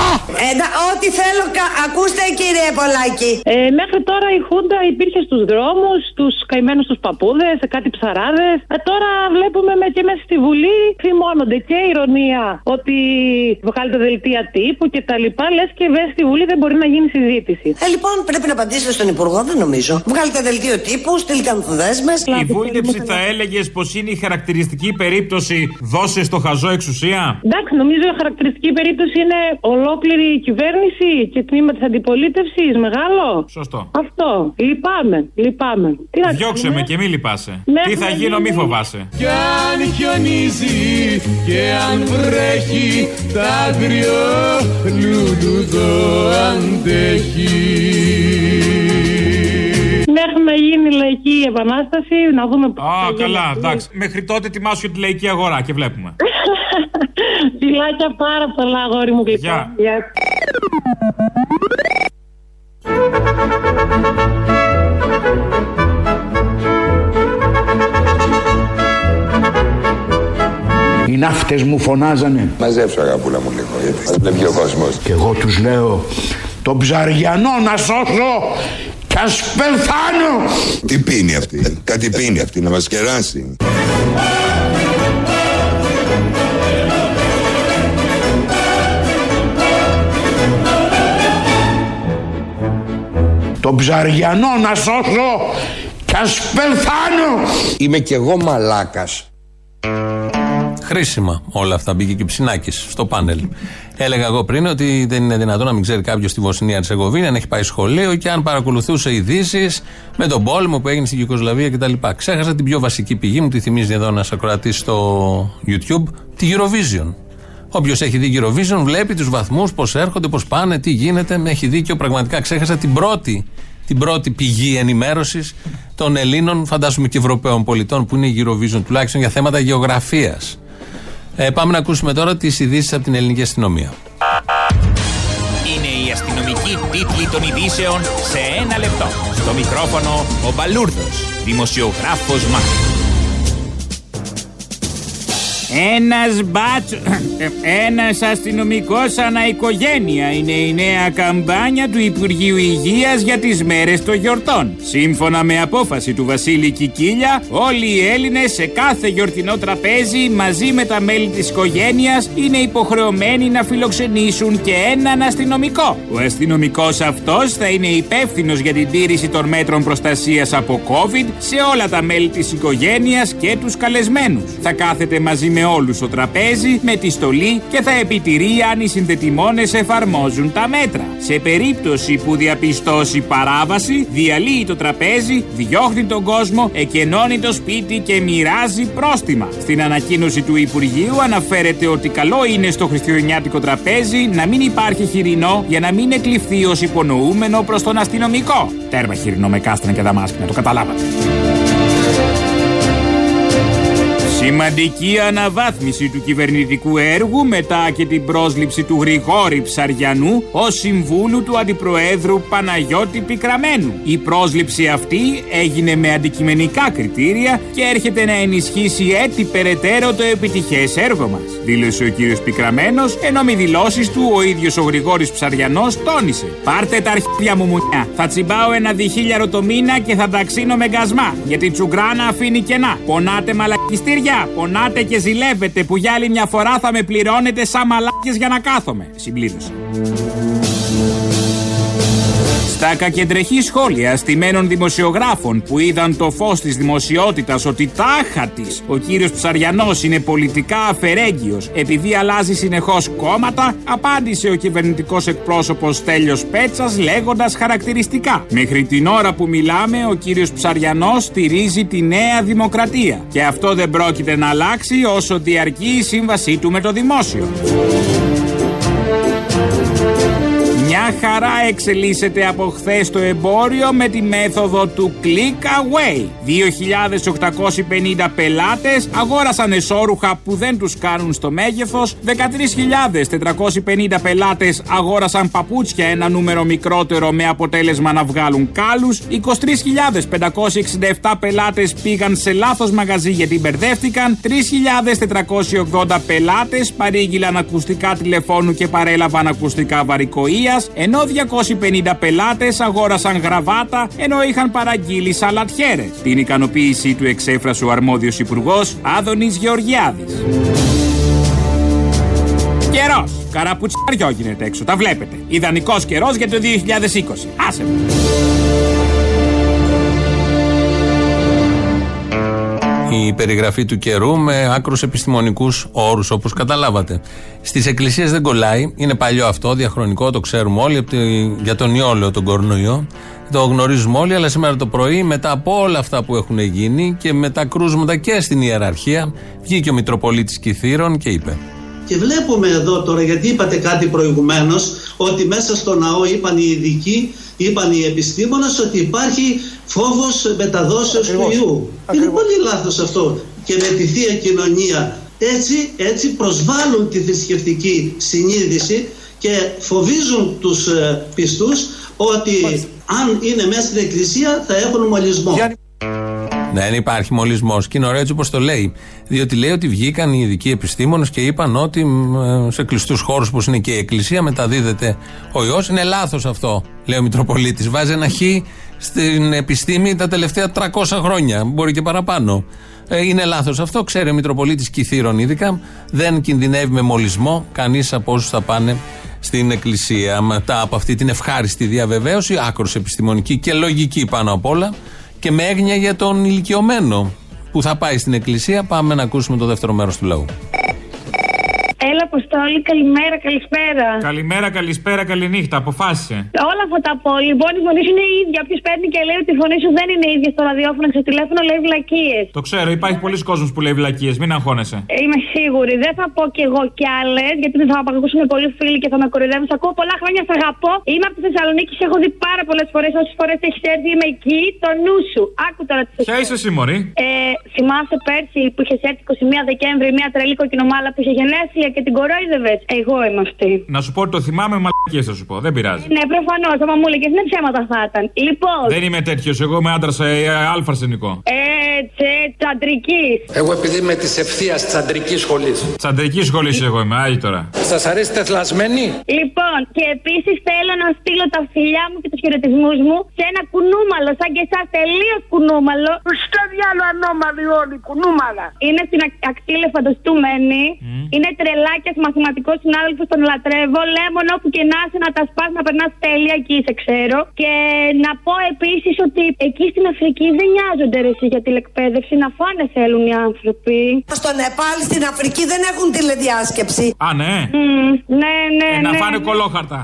Ε, να- ό,τι θέλω, κα- ακούστε κύριε Πολάκη. Ε, μέχρι τώρα η Χούντα υπήρχε στους δρόμους, στους καημένους τους παππούδες, σε κάτι ψαράδες. Ε, τώρα βλέπουμε με και μέσα στη Βουλή θυμώνονται και ηρωνία ότι βγάλετε δελτία τύπου και τα λοιπά. Λες και μέσα στη Βουλή δεν μπορεί να γίνει συζήτηση. Ε, λοιπόν, πρέπει να απαντήσετε στον Υπουργό, δεν νομίζω. Βγάλετε δελτίο τύπου, στείλτε ανθοδέσμες. Η βούλτεψη θα έλεγες πως είναι η χαρακτηριστική περίπτωση δώσε στο χαζό εξουσία. Εντάξει, νομίζω η χαρακτηριστική περίπτωση είναι ολόκληρη η κυβέρνηση και τμήμα της αντιπολίτευσης. Μεγάλο; Σωστό. Αυτό. Λυπάμαι. Λυπάμαι. Τι να Διώξε κάνουμε; με και μη λυπάσαι. Ναι, Τι θα ναι, γίνω, ναι, μη ναι. φοβάσαι. Κι αν χιονίζει και αν βρέχει τα αγριό λουλουδό αντέχει Μέχρι να γίνει η λαϊκή επανάσταση, να δούμε πώς. Α, καλά, εντάξει. Μέχρι τότε ετοιμάσου για τη λαϊκή αγορά και βλέπουμε. Φιλάκια πάρα πολλά, αγόρι μου γλυκό. Γεια. Γεια. Οι ναύτες μου φωνάζανε Μαζέψω αγαπούλα μου λίγο, γιατί μας βλέπει ο κόσμος. και εγώ τους λέω το ψαριανό να σώσω κι ας πεθάνω. Τι πίνει αυτή, κάτι πίνει αυτή, να μας κεράσει. Το ψαριανό να σώσω κι ας πεθάνω. Είμαι κι εγώ μαλάκας. Χρήσιμα όλα αυτά. Μπήκε και ψινάκι στο πάνελ. Έλεγα εγώ πριν ότι δεν είναι δυνατόν να μην ξέρει κάποιος τη Βοσνία Ερσεγοβίνη, αν έχει πάει σχολείο και αν παρακολουθούσε ειδήσεις με τον πόλεμο που έγινε στην Γιουγκοσλαβία κτλ. Ξέχασα την πιο βασική πηγή μου, τη θυμίζει εδώ ένας ακροατής στο YouTube, τη Eurovision. Όποιος έχει δει Eurovision βλέπει τους βαθμούς, πώς έρχονται, πώς πάνε, τι γίνεται. Με έχει δίκιο. Πραγματικά ξέχασα την πρώτη, την πρώτη πηγή ενημέρωσης των Ελλήνων, φαντάζομαι και Ευρωπαίων πολιτών, που είναι η Eurovision, τουλάχιστον για θέματα γεωγραφίας. Ε, πάμε να ακούσουμε τώρα τις ειδήσεις από την ελληνική αστυνομία. Είναι η αστυνομική τίτλη των ειδήσεων σε ένα λεπτό. Στο μικρόφωνο ο Μπαλούρδος, δημοσιογράφος Μάρκος. Ένας μπάτσο... Ένας αστυνομικός αναοικογένεια είναι η νέα καμπάνια του Υπουργείου Υγείας για τις μέρες των γιορτών. Σύμφωνα με απόφαση του Βασίλη Κικίλια, όλοι οι Έλληνες σε κάθε γιορτινό τραπέζι μαζί με τα μέλη της οικογένειας είναι υποχρεωμένοι να φιλοξενήσουν και έναν αστυνομικό. Ο αστυνομικός αυτός θα είναι υπεύθυνος για την τήρηση των μέτρων προστασίας από COVID σε όλα τα μέλη της οικογένειας και τους καλεσμένους. Θα κάθεται μαζί με όλους στο τραπέζι με τη στολή και θα επιτηρεί αν οι συνδετημόνες εφαρμόζουν τα μέτρα. Σε περίπτωση που διαπιστώσει παράβαση, διαλύει το τραπέζι, διώχνει τον κόσμο, εκενώνει το σπίτι και μοιράζει πρόστιμα. Στην ανακοίνωση του Υπουργείου αναφέρεται ότι καλό είναι στο χριστουγεννιάτικο τραπέζι να μην υπάρχει χοιρινό για να μην εκλειφθεί ως υπονοούμενο προς τον αστυνομικό. Τέρμα χοιρινό με κάστανα και δαμάσκηνα, το καταλάβατε. Σημαντική αναβάθμιση του κυβερνητικού έργου μετά και την πρόσληψη του Γρηγόρη Ψαριανού ως συμβούλου του Αντιπροέδρου Παναγιώτη Πικραμένου. Η πρόσληψη αυτή έγινε με αντικειμενικά κριτήρια και έρχεται να ενισχύσει έτσι περαιτέρω το επιτυχές έργο μας. Δήλωσε ο κύριος Πικραμένος, ενώ με δηλώσεις του ο ίδιος ο Γρηγόρης Ψαριανός τόνισε «Πάρτε τα αρχίδια μου μουνιά, θα τσιμπάω ένα διχίλιαρο το μήνα και θα τα ξύνω με γκασμά, γιατί η τσουγκράνα αφήνει κενά. Πονάτε μαλακιστήρια, πονάτε και ζηλεύετε που για άλλη μια φορά θα με πληρώνετε σαν μαλάκες για να κάθομαι», συμπλήρωσε. Στα κακεντρεχή σχόλια στημένων δημοσιογράφων που είδαν το φως της δημοσιότητας ότι τάχα της ο κύριος Ψαριανός είναι πολιτικά αφαιρέγγιος επειδή αλλάζει συνεχώς κόμματα, απάντησε ο κυβερνητικός εκπρόσωπος Στέλιος Πέτσας λέγοντας χαρακτηριστικά. Μέχρι την ώρα που μιλάμε ο κύριος Ψαριανός στηρίζει τη νέα δημοκρατία και αυτό δεν πρόκειται να αλλάξει όσο διαρκεί η σύμβασή του με το δημόσιο. Μια Μια χαρά εξελίσσεται από χθες το εμπόριο με τη μέθοδο του click away. 2.850 πελάτες αγόρασαν εσώρουχα που δεν τους κάνουν στο μέγεθος. 13.450 πελάτες αγόρασαν παπούτσια ένα νούμερο μικρότερο με αποτέλεσμα να βγάλουν κάλους. 23.567 πελάτες πήγαν σε λάθος μαγαζί γιατί μπερδεύτηκαν. 3.480 πελάτες παρήγγειλαν ακουστικά τηλεφώνου και παρέλαβαν ακουστικά βαρικοίας. Ενώ 250 πελάτες αγόρασαν γραβάτα ενώ είχαν παραγγείλει σαλατιέρες. Την ικανοποίησή του εξέφρασε ο αρμόδιος υπουργός Άδωνης Γεωργιάδης. Καιρός. Καραπουτσαριό γίνεται έξω, τα βλέπετε. Ιδανικός καιρός για το 2020. Άσε με. Η περιγραφή του καιρού με άκρους επιστημονικούς όρους, όπως καταλάβατε. Στις εκκλησίες δεν κολλάει, είναι παλιό αυτό, διαχρονικό, το ξέρουμε όλοι, από τη- για τον ιόλαιο, τον κορονοϊό. Το γνωρίζουμε όλοι, αλλά σήμερα το πρωί, μετά από όλα αυτά που έχουν γίνει και με τα κρούσματα και στην ιεραρχία, βγήκε ο Μητροπολίτης Κυθύρων και είπε. Και βλέπουμε εδώ τώρα, γιατί είπατε κάτι προηγουμένως, ότι μέσα στο ναό είπαν οι ειδικοί, είπαν οι επιστήμονες ότι υπάρχει φόβος μεταδόσεως του ιού. Είναι πολύ λάθος αυτό. Και με τη Θεία Κοινωνία έτσι, έτσι προσβάλλουν τη θρησκευτική συνείδηση και φοβίζουν τους ε, πιστούς ότι αν είναι μέσα στην εκκλησία θα έχουν μολυσμό. Δεν υπάρχει μολυσμός. Και είναι ωραίο έτσι όπως το λέει. Διότι λέει ότι βγήκαν οι ειδικοί επιστήμονες και είπαν ότι μ, ε, σε κλειστούς χώρους όπω είναι και η Εκκλησία μεταδίδεται ο ιό. Είναι λάθος αυτό, λέει ο Μητροπολίτης. Βάζει ένα χ στην επιστήμη τα τελευταία 300 χρόνια. Μπορεί και παραπάνω. Ε, είναι λάθος αυτό. Ξέρει ο Μητροπολίτης Κυθύρων ειδικά. Δεν κινδυνεύει με μολυσμό κανείς από όσους θα πάνε στην Εκκλησία. Μετά από αυτή την ευχάριστη διαβεβαίωση, άκρος επιστημονική και λογική πάνω απ' όλα και με έγνοια για τον ηλικιωμένο που θα πάει στην εκκλησία. Πάμε να ακούσουμε το δεύτερο μέρος του λαού. Έλα, Αποστόλη, καλημέρα, καλησπέρα. Καλημέρα, καλησπέρα, καληνύχτα. Αποφάσισε. Όλα αυτά τα πω. Λοιπόν, η φωνή σου είναι η ίδια. Όποιος παίρνει και λέει ότι η φωνή σου δεν είναι η ίδια στο ραδιόφωνο και στο τηλέφωνο, λέει βλακίες. Το ξέρω, υπάρχει πολλοί κόσμος που λέει βλακίες. Μην αγχώνεσαι. Είμαι σίγουρη. Δεν θα πω κι εγώ κι άλλες, γιατί δεν θα με ακούσουν πολλοί φίλοι και θα με κορυδεύουν. Σ' ακούω πολλά χρόνια, σ' αγαπώ. Είμαι από τη Θεσσαλονίκη, σε έχω δει πάρα πολλές φορές. Όσες φορές έχεις έρθει, είμαι εκεί. Το νου σου. Άκου τώρα τι Ποια είσαι εσύ, Μωρή; Ε, θυμάσαι πέρσι που είχε έρθει 21 Δεκέμβρη μια τρελή κοκκινομάλα που είχε γενέθλια και την κορόιδευε. Εγώ είμαι αυτή. Να σου πω ότι το θυμάμαι, μαλακίες θα σου πω. Δεν πειράζει. Ναι, προφανώς. Άμα μου έλεγες είναι ψέματα θα ήταν. Λοιπόν. Δεν είμαι τέτοιος. Εγώ είμαι άντρας ε, αλφα αρσενικό. Έτσι, τσαντρικής. Εγώ επειδή είμαι της ευθείας τσαντρικής σχολής. Τσαντρικής σχολής εγώ είμαι, άγι τώρα. Σας αρέσει τεθλασμένη; Λοιπόν, και επίσης θέλω να στείλω τα φιλιά μου και τους χαιρετισμούς μου σε ένα κουνούμαλο, σαν και εσάς, τελείως κουνούμαλο. Στο διάλογο ανώμαλοι όλοι, κουνούμαλα. Είναι στην ακ- ακτή λεφαντοστούμενη. Είναι τρελάκιας, μαθηματικός συνάδελφος, τον λατρεύω. Λέμον όπου και να είσαι να τα σπάς, να περνάς τέλεια εκεί, σε ξέρω. Και να πω επίσης ότι εκεί στην Αφρική δεν νοιάζονται ρε, εσύ, για τηλεκπαίδευση. Να φάνε θέλουν οι άνθρωποι. Στο Νεπάλ, στην Αφρική δεν έχουν τηλεδιάσκεψη. Α, ναι. Μμμ, ναι, ναι, Ε, να ναι, φάνε ναι. κολόχαρτα.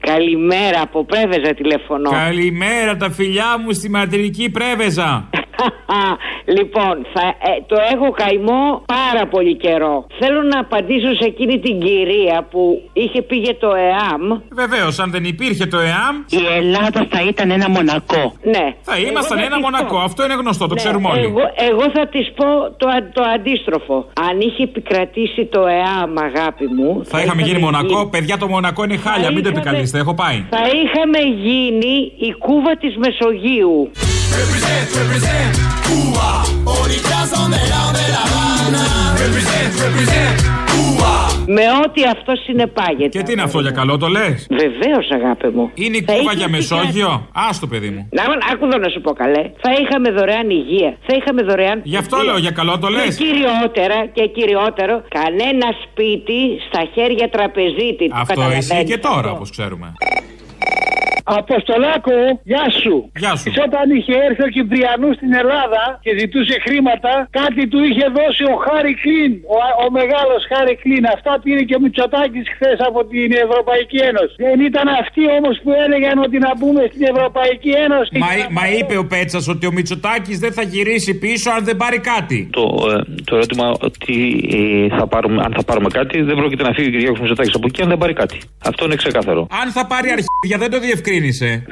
Καλημέρα από Πρέβεζα τηλεφωνώ. Καλημέρα τα φιλιά μου στη ματρική πρέβεζα. λοιπόν, θα, ε, το έχω καημό πάρα πολύ καιρό. Θέλω να απαντήσω σε εκείνη την κυρία που είχε πει για το ΕΑΜ. Βεβαίως, αν δεν υπήρχε το ΕΑΜ. Η Ελλάδα θα ήταν ένα μονακό. Ναι. Θα ήμασταν Εγώ ένα της μονακό. πω. Αυτό είναι γνωστό, το Ναι, ξέρουμε όλοι. Εγώ, εγώ θα της πω το, α- το αντίστροφο. Αν είχε επικρατήσει το ΕΑΜ, αγάπη μου. Θα είχαμε γίνει Μονακό. Παιδιά, το Μονακό είναι χάλια. Μην το είχαμε- επικαλείστε. Έχω πάει. Θα είχαμε γίνει η κούβα της Μεσογείου. Represent, represent, Cuba, orillas donde la de La Habana. Represent, represent, Cuba. Με ό,τι αυτό συνεπάγεται. Και τι είναι αυτό για καλό, το λες; Βεβαίως, αγάπη μου. Είναι η Θα κούβα είχε για επικρατήσει- Μεσόγειο; Άστο, παιδί μου. Να, άκου εδώ να σου πω καλέ. Θα είχαμε δωρεάν υγεία. Θα είχαμε δωρεάν. Γι' αυτό παιδεία. λέω για καλό το Και λες. κυριότερα, και κυριότερο, κανένα σπίτι στα χέρια τραπεζίτη. Το Αυτό καταλαβαίνεις ισχύει και τώρα, αυτό. όπως ξέρουμε. Αποστολάκο, γεια σου. Γεια σου. Όταν είχε έρθει ο Κυπριανού στην Ελλάδα και ζητούσε χρήματα, κάτι του είχε δώσει ο Χάρη Κλίν, ο, ο μεγάλος Χάρη Κλίν. Αυτά πήρε και ο Μητσοτάκης χθες από την Ευρωπαϊκή Ένωση. Δεν ήταν αυτοί όμως που έλεγαν ότι να μπούμε στην Ευρωπαϊκή Ένωση. Μα, μα είπε ο Πέτσας ότι ο Μητσοτάκης δεν θα γυρίσει πίσω αν δεν πάρει κάτι. Το, ε, το ερώτημα ότι ε, θα πάρουμε, αν θα πάρουμε κάτι δεν πρόκειται να φύγει ο Κυριάκος Μητσοτάκης από εκεί αν δεν πάρει κάτι. Αυτό είναι ξεκάθαρο. Αν θα πάρει αρχίδια δεν το διευκρίνησε.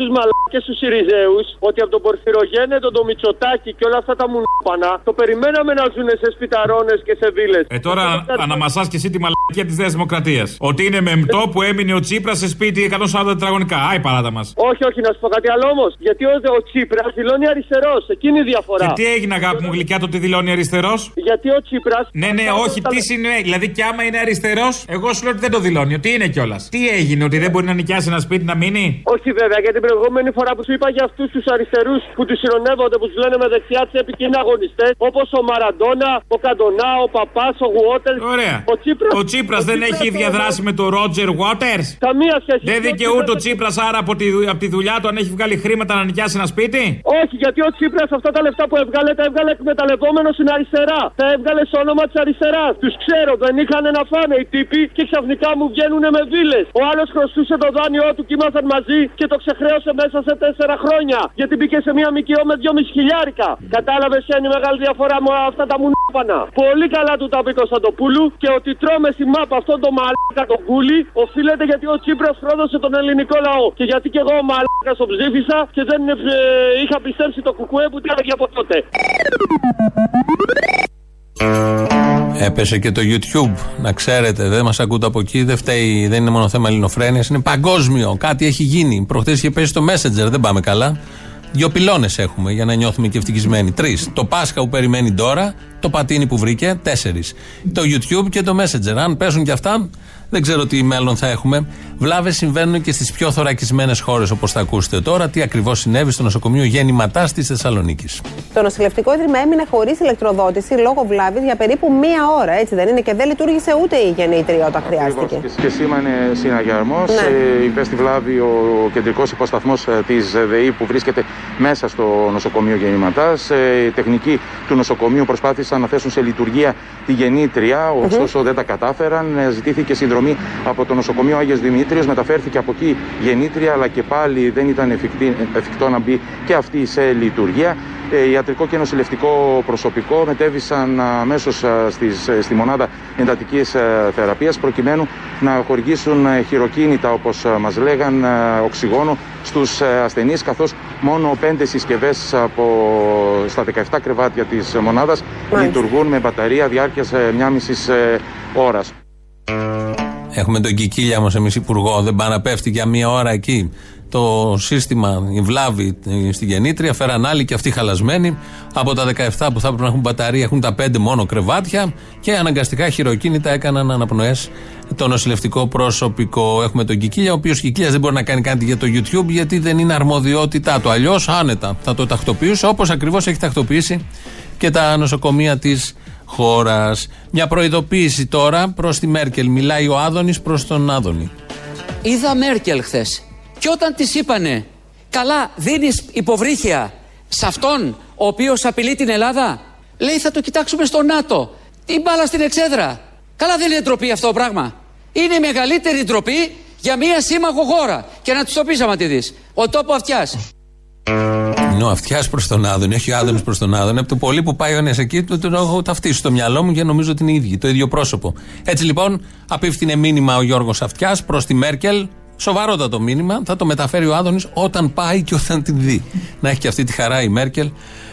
Στους μαλάκες του Σιριζέους ότι από τον Πορφυρογένετο, τον Μητσοτάκη και όλα αυτά τα μουνόπανα το περιμέναμε να ζουν σε σπιταρώνες και σε βίλες. Ε, τώρα αναμασάς και εσύ τη μαλακία της Νέας Δημοκρατίας. Ότι είναι μεμτό που έμεινε ο Τσίπρας σε σπίτι 140 τετραγωνικά. Άι παράτα μας. Όχι, όχι, να σου πω κάτι άλλο όμως. Γιατί ο, ο Τσίπρας δηλώνει αριστερός. Εκείνη η διαφορά. Και τι έγινε, αγάπη μου γλυκιά, το ότι δηλώνει αριστερός; Γιατί ο Τσίπρα. Ναι, ναι, όχι, τι σημαίνει. Δηλαδή, και άμα είναι αριστερός, εγώ σου λέω ότι δεν το δηλώνει. Ότι είναι κιόλας. Τι έγινε, ότι δεν μπορεί να νοικιάσει ένα σπίτι να μείνει; Όχι βέβαια, γιατί την προηγούμενη φορά που σου είπα για αυτούς τους αριστερούς που τους συρρονεύονται, που τους λένε με δεξιά του επικίνδυνοι αγωνιστές, όπως ο Μαραντόνα, ο Καντονά, ο Παπάς, ο Γουότερς. Ωραία. Ο Τσίπρας, Ο Τσίπρας δεν έχει διαδράσει με τον Ρότζερ Waters. Καμία σχέση. Δεν δικαιούται ο Τσίπρας άρα από τη, από τη δουλειά του αν έχει βγάλει χρήματα να νοικιάσει ένα σπίτι; Όχι, γιατί ο Τσίπρας αυτά τα λεφτά που έβγαλε τα έβγαλε εκμεταλλευόμενος στην αριστερά. Τα έβγαλε στο όνομα της αριστεράς. Τους ξέρω, δεν είχαν να φάνε οι τύποι και ξαφνικά μου βγαίνουν με βίλες. Ο άλλος χρωστούσε το δάνειό του και ήμασταν μαζί και το ξεχρέωσε μέσα σε τέσσερα χρόνια. Γιατί μπήκε σε μια μικιό με 2,5 χιλιάρικα. Κατάλαβες ποια είναι η μεγάλη διαφορά με αυτά τα μουνόπανα. Πολύ καλά του τα πει Κωνσταντοπούλου και ότι τρώμε στη μάπα αυτόν τον μαλάκα τον κούλι οφείλεται γιατί ο Τσίπρας πρόδωσε τον ελληνικό λαό. Και γιατί και εγώ ο μαλάκας τον ψήφισα και δεν ε, είχα πιστέψει το κουκουέ που τρέχει από τότε. Έπεσε και το YouTube, να ξέρετε. Δεν μας ακούτε από εκεί. Δεν φταίει, δεν είναι μόνο θέμα ελληνοφρένειας. Είναι παγκόσμιο. Κάτι έχει γίνει. Προχθές είχε πέσει το Messenger. Δεν πάμε καλά. Δύο πυλώνες έχουμε για να νιώθουμε και ευτυχισμένοι. Τρεις. Το Πάσχα που περιμένει τώρα. Το πατίνι που βρήκε. Τέσσερις. Το YouTube και το Messenger. Αν πέσουν και αυτά, δεν ξέρω τι μέλλον θα έχουμε. Βλάβες συμβαίνουν και στις πιο θωρακισμένες χώρες, όπως θα ακούσετε τώρα. Τι ακριβώς συνέβη στο νοσοκομείο Γέννηματά της Θεσσαλονίκης. Το νοσηλευτικό ίδρυμα έμεινε χωρίς ηλεκτροδότηση λόγω βλάβης για περίπου μία ώρα, έτσι δεν είναι, και δεν λειτουργήσε ούτε η γεννήτρια όταν χρειάστηκε. Και, και σήμανε συναγερμός. Ναι. Ε, υπέστη βλάβη ο κεντρικός υποσταθμός της ΔΕΗ που βρίσκεται μέσα στο νοσοκομείο Γεννηματά. Ε, οι τεχνικοί του νοσοκομείου προσπάθησαν να θέσουν σε λειτουργία τη γεννήτρια, ωστόσο δεν τα κατάφεραν. Ε, Ζητήθηκε συνδρομή από το νοσοκομείο Άγιος Δημήτριος. Μεταφέρθηκε από εκεί γεννήτρια, αλλά και πάλι δεν ήταν εφικτή- εφικτό να μπει και αυτή σε λειτουργία. Ε, Ιατρικό και νοσηλευτικό προσωπικό μετέβησαν αμέσως στη μονάδα εντατικής θεραπείας προκειμένου να χορηγήσουν ε, χειροκίνητα, όπως μας λέγαν, ε, οξυγόνο στους ασθενείς, καθώς μόνο πέντε συσκευές στα 17 κρεβάτια της μονάδας λειτουργούν με μπαταρία διάρκειας μια μισής ώρας. Έχουμε τον Κικίλια όμω εμείς υπουργό. Δεν πάει να πέφτει για μία ώρα εκεί. Το σύστημα, η βλάβη ε, στη γεννήτρια, φέραν άλλοι και αυτοί χαλασμένοι. Από τα 17 που θα έπρεπε να έχουν μπαταρία, έχουν τα 5 μόνο κρεβάτια και αναγκαστικά χειροκίνητα έκαναν αναπνοές το νοσηλευτικό προσωπικό. Έχουμε τον Κικίλια, ο οποίος Κικίλιας δεν μπορεί να κάνει κάτι για το YouTube γιατί δεν είναι αρμοδιότητά του. Αλλιώς άνετα θα το τακτοποιούσε όπως ακριβώς έχει τακτοποιήσει και τα νοσοκομεία της χώρας. Μια προειδοποίηση τώρα προς τη Μέρκελ. Μιλάει ο Άδωνης προς τον Άδωνη. Είδα Μέρκελ χθες. Και όταν της είπανε, καλά, δίνεις υποβρύχια σε αυτόν ο οποίος απειλεί την Ελλάδα, λέει θα το κοιτάξουμε στο ΝΑΤΟ. Τι μπάλα στην εξέδρα. Καλά, δεν είναι ντροπή αυτό το πράγμα. Είναι η μεγαλύτερη ντροπή για μία σύμμαχο χώρα. Και να τους το πεις άμα τη δεις. Ο τόπο αυτιάς. Είναι ο αυτιάς προς τον Άδωνη, όχι ο Άδωνης προς τον Άδωνη. Από το πολύ που πάει ο ένας εκεί, το, το έχω ταυτίσει στο μυαλό μου και νομίζω ότι είναι οι ίδιοι, το ίδιο πρόσωπο. Έτσι λοιπόν, απίφθινε μήνυμα ο Γιώργος Αυτιάς προς τη Μέρκελ. Σοβαρότατο μήνυμα. Θα το μεταφέρει ο Άδωνης όταν πάει και όταν την δει. Να έχει και αυτή τη χαρά η Μέρκελ.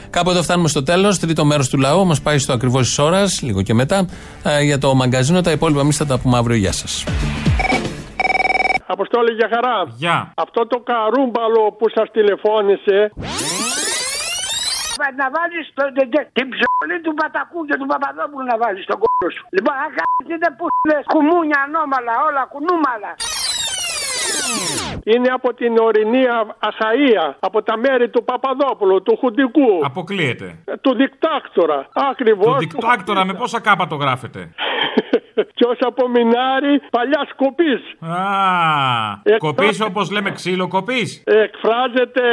Κάπου εδώ φτάνουμε στο τέλος. Τρίτο μέρος του λαού μας πάει στο ακριβώς της ώρας, λίγο και μετά, ε, για το μαγκαζίνο. Τα υπόλοιπα εμείς θα τα πούμε αύριο. Γεια σας. Αποστόλη για χαρά. Γεια. Αυτό το καρούμπαλο που σας τηλεφώνησε. Να βάλεις την ψωλή του Πατακού και του Παπαδόπουλου να βάλεις στον κόλλο σου. Λοιπόν, αν κάνετε που λες κουμούνια ανώμαλα, όλα κουνούμαλα. Είναι από την ορεινή Αχαία, από τα μέρη του Παπαδόπουλου, του Χουντικού, Αποκλείεται. του δικτάκτορα. Ακριβώς. Το δικτάκτορα με πόσα κάπα το γράφετε; Ποιο από μινάρι παλιά σκοπής. Α, Ε, κοπή όπως λέμε ξύλο, κοπής. Εκφράζεται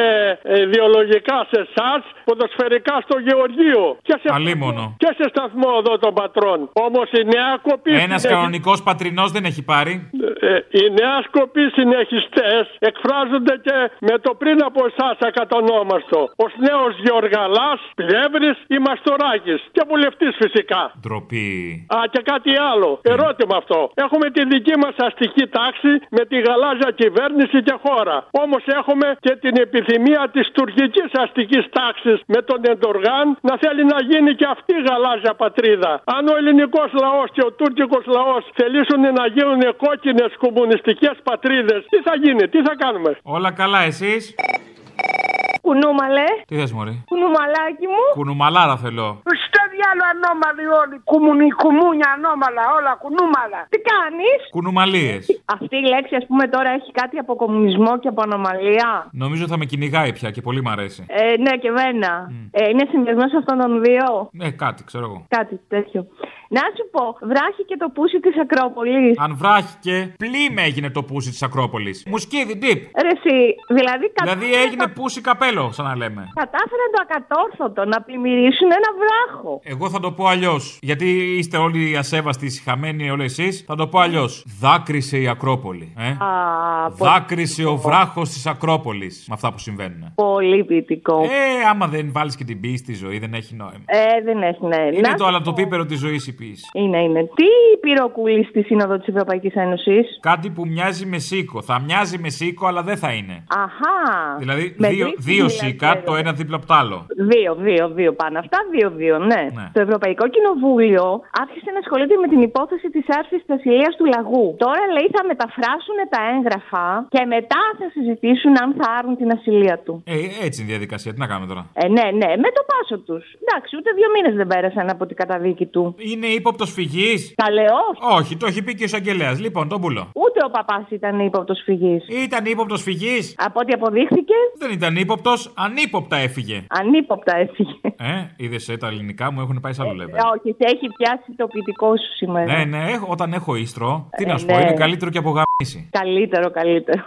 ε, ιδεολογικά σε εσάς, ποδοσφαιρικά στο Γεωργείο. Και σε, Αλίμονο. και σε σταθμό εδώ των πατρών. Όμως η νέα κοπή. Ένας κανονικός πατρινός δεν έχει πάρει. Ε, οι νέα σκοποί συνεχιστές εκφράζονται και με το πριν από εσάς ακατονόμαστο. Ω νέος Γεωργαλάς, Πλεύρης ή Μαστοράκης. Και βουλευτής φυσικά. Ντροπή. Α, και κάτι άλλο. Ερώτημα αυτό. Έχουμε τη δική μας αστική τάξη με τη γαλάζια κυβέρνηση και χώρα. Όμως έχουμε και την επιθυμία της τουρκικής αστικής τάξης με τον Εντοργάν να θέλει να γίνει και αυτή η γαλάζια πατρίδα. Αν ο ελληνικός λαός και ο τουρκικό λαός θελήσουν να γίνουν κόκκινες κομμουνιστικές πατρίδες, τι θα γίνει, τι θα κάνουμε; Όλα καλά, εσείς; Κουνούμαλε. Τι θες, Μωρή; Κουνουμαλάκι μου. Κουνουμαλάρα θέλω. Στο διάλογο ανώμαλοι όλοι. Κουμουνι, κουμούνια ανώμαλα, όλα κουνούμαλα. Τι κάνεις; Κουνουμαλίε. Αυτή η λέξη, ας πούμε, τώρα έχει κάτι από κομμουνισμό και από ανομαλία. Νομίζω θα με κυνηγάει πια και πολύ μ' αρέσει. Ε, ναι, και εμένα. Ε, είναι συνδυασμός αυτών των δύο; Ναι, κάτι, ξέρω εγώ. Κάτι τέτοιο. Να σου πω, βράχει και το πούσι της Ακρόπολης. Αν βράχηκε, πλήμε έγινε το πούσι της Ακρόπολης. Μουσκίδι, ντύπ. Ρε, εσύ, δηλαδή, Δηλαδή έγινε πούσι καπέλο, σαν να λέμε. κατάφεραν το ακατόρθωτο να πλημμυρίσουν ένα βράχο. Εγώ θα το πω αλλιώς. Γιατί είστε όλοι ασέβαστοι, συχαμένοι όλοι εσείς. Θα το πω αλλιώς. Δάκρυσε η Ακρόπολη. Ε; Α, πο- Δάκρυσε ο βράχος της Ακρόπολης. Με αυτά που συμβαίνουν. Πολύ ποιητικό. Ε, άμα δεν βάλεις και την ποιή στη ζωή, δεν έχει νόημα. Ε, δεν έχει, ναι. Είναι Να- το αλατοπίπερο της ζωής η ποιήση. Είναι, είναι. Τι πυροκούλη στη Σύνοδο της Ευρωπαϊκής Ένωσης; Κάτι που μοιάζει με σίκο. Θα μοιάζει με σίκο, αλλά δεν θα είναι. Αχά. Δηλαδή, Με δύο, δείχνει δύο δηλαδή, σίκα, εδώ. το ένα δίπλα από το άλλο. Δύο, δύο, δύο πάνω. Αυτά δύο-δύο, ναι. Ναι. Το Ευρωπαϊκό Κοινοβούλιο άρχισε να ασχολείται με την υπόθεση της άρσης της ασυλία του λαγού. Τώρα λέει θα μεταφράσουν τα έγγραφα και μετά θα συζητήσουν αν θα άρουν την ασυλία του. Ε, έτσι είναι η διαδικασία. Τι να κάνουμε τώρα; Ε, ναι, ναι, με το πάσο τους. Εντάξει, ούτε δύο μήνες δεν πέρασαν από την καταδίκη του. Είναι ύποπτος φυγής; Καλεό. Όχι, το έχει πει και ο εισαγγελέας. Λοιπόν, τον πουλο. Ούτε ο παπάς ήταν ύποπτος φυγής. Ήταν ύποπτος φυγής; Από ό,τι αποδείχθηκε, Δεν ήταν ύποπτος, ανύποπτα έφυγε. ανύποπτα έφυγε. Ε, είδες ε, τα ελληνικά μου έχουν πάει σε άλλο level. Ε, Όχι, σε έχει πιάσει το ποιητικό σου σήμερα. Ναι, ναι, έχω- όταν έχω ίστρο, τι Ε, να σου πω, ναι. είναι καλύτερο και από γαμίση. Καλύτερο, καλύτερο.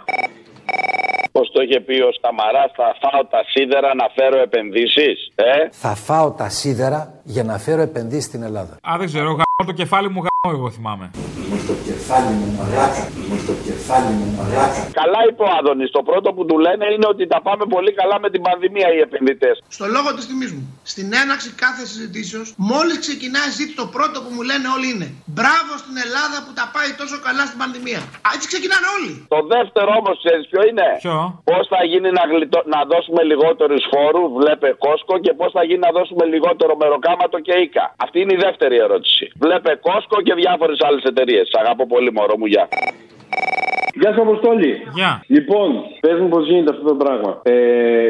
Πώς το είχε πει ο Σταμαράς, θα φάω τα σίδερα να φέρω επενδύσεις. Ε; Θα φάω τα σίδερα για να φέρω επενδύσεις στην Ελλάδα. Α, δεν ξέρω, γαμώ το κεφάλι μου γαμώ, εγώ θυμάμαι. Με το κεφάλι μου μαλάκα, με το κεφάλι μου μαλάκα. Καλά είπε ο Άδωνης. Το πρώτο που του λένε είναι ότι τα πάμε πολύ καλά με την πανδημία οι επενδυτές. Στο λόγο της τιμής μου. Στην έναξη κάθε συζητήσεως, μόλις ξεκινάει η συζήτηση, το πρώτο που μου λένε όλοι είναι Μπράβο στην Ελλάδα που τα πάει τόσο καλά στην πανδημία. Α, έτσι ξεκινάνε όλοι. Το δεύτερο όμως, ξέρεις ποιο είναι; Ποιο; Πώς θα γίνει να, γλιτω... να δώσουμε λιγότερους φόρους, βλέπε Κόσκο, και πώς θα γίνει να δώσουμε λιγότερο μεροκάματο και οίκα. Αυτή είναι η δεύτερη ερώτηση. Βλέπε Κόσκο και διάφορες άλλες εταιρείες. Σ' αγαπώ πολύ, μωρό μου, γεια. Γεια σα, Αποστόλη. Γεια. Λοιπόν, πες μου πώς γίνεται αυτό το πράγμα. Ε,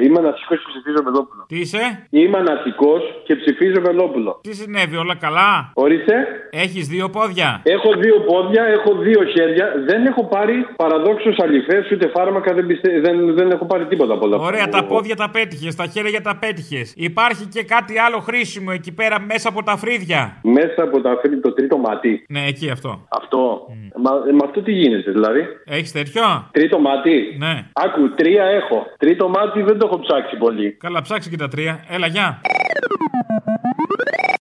είμαι ανατικό και ψηφίζω Βελόπουλο. Τι είσαι; Είμαι ανατικό και ψηφίζω Βελόπουλο. Τι συνέβη, όλα καλά; Ορίστε. Έχεις δύο πόδια; Έχω δύο πόδια, έχω δύο χέρια. Δεν έχω πάρει παραδόξως αληθές ούτε φάρμακα. Δεν, πιστε... δεν, δεν έχω πάρει τίποτα από όλα αυτά. Ωραία, τα πόδια τα πέτυχες, τα χέρια τα πέτυχες. Υπάρχει και κάτι άλλο χρήσιμο εκεί πέρα μέσα από τα φρύδια; Μέσα από τα φίλη το τρίτο μάτι. Ναι, εκεί αυτό. Αυτό. Μα, ε, με αυτό τι γίνεται, δηλαδή; Έχεις τέτοιο; Τρίτο μάτι. Ναι. Άκου, τρία έχω. Τρίτο μάτι δεν το έχω ψάξει πολύ. Καλά, ψάξει και τα τρία. Έλα, γεια.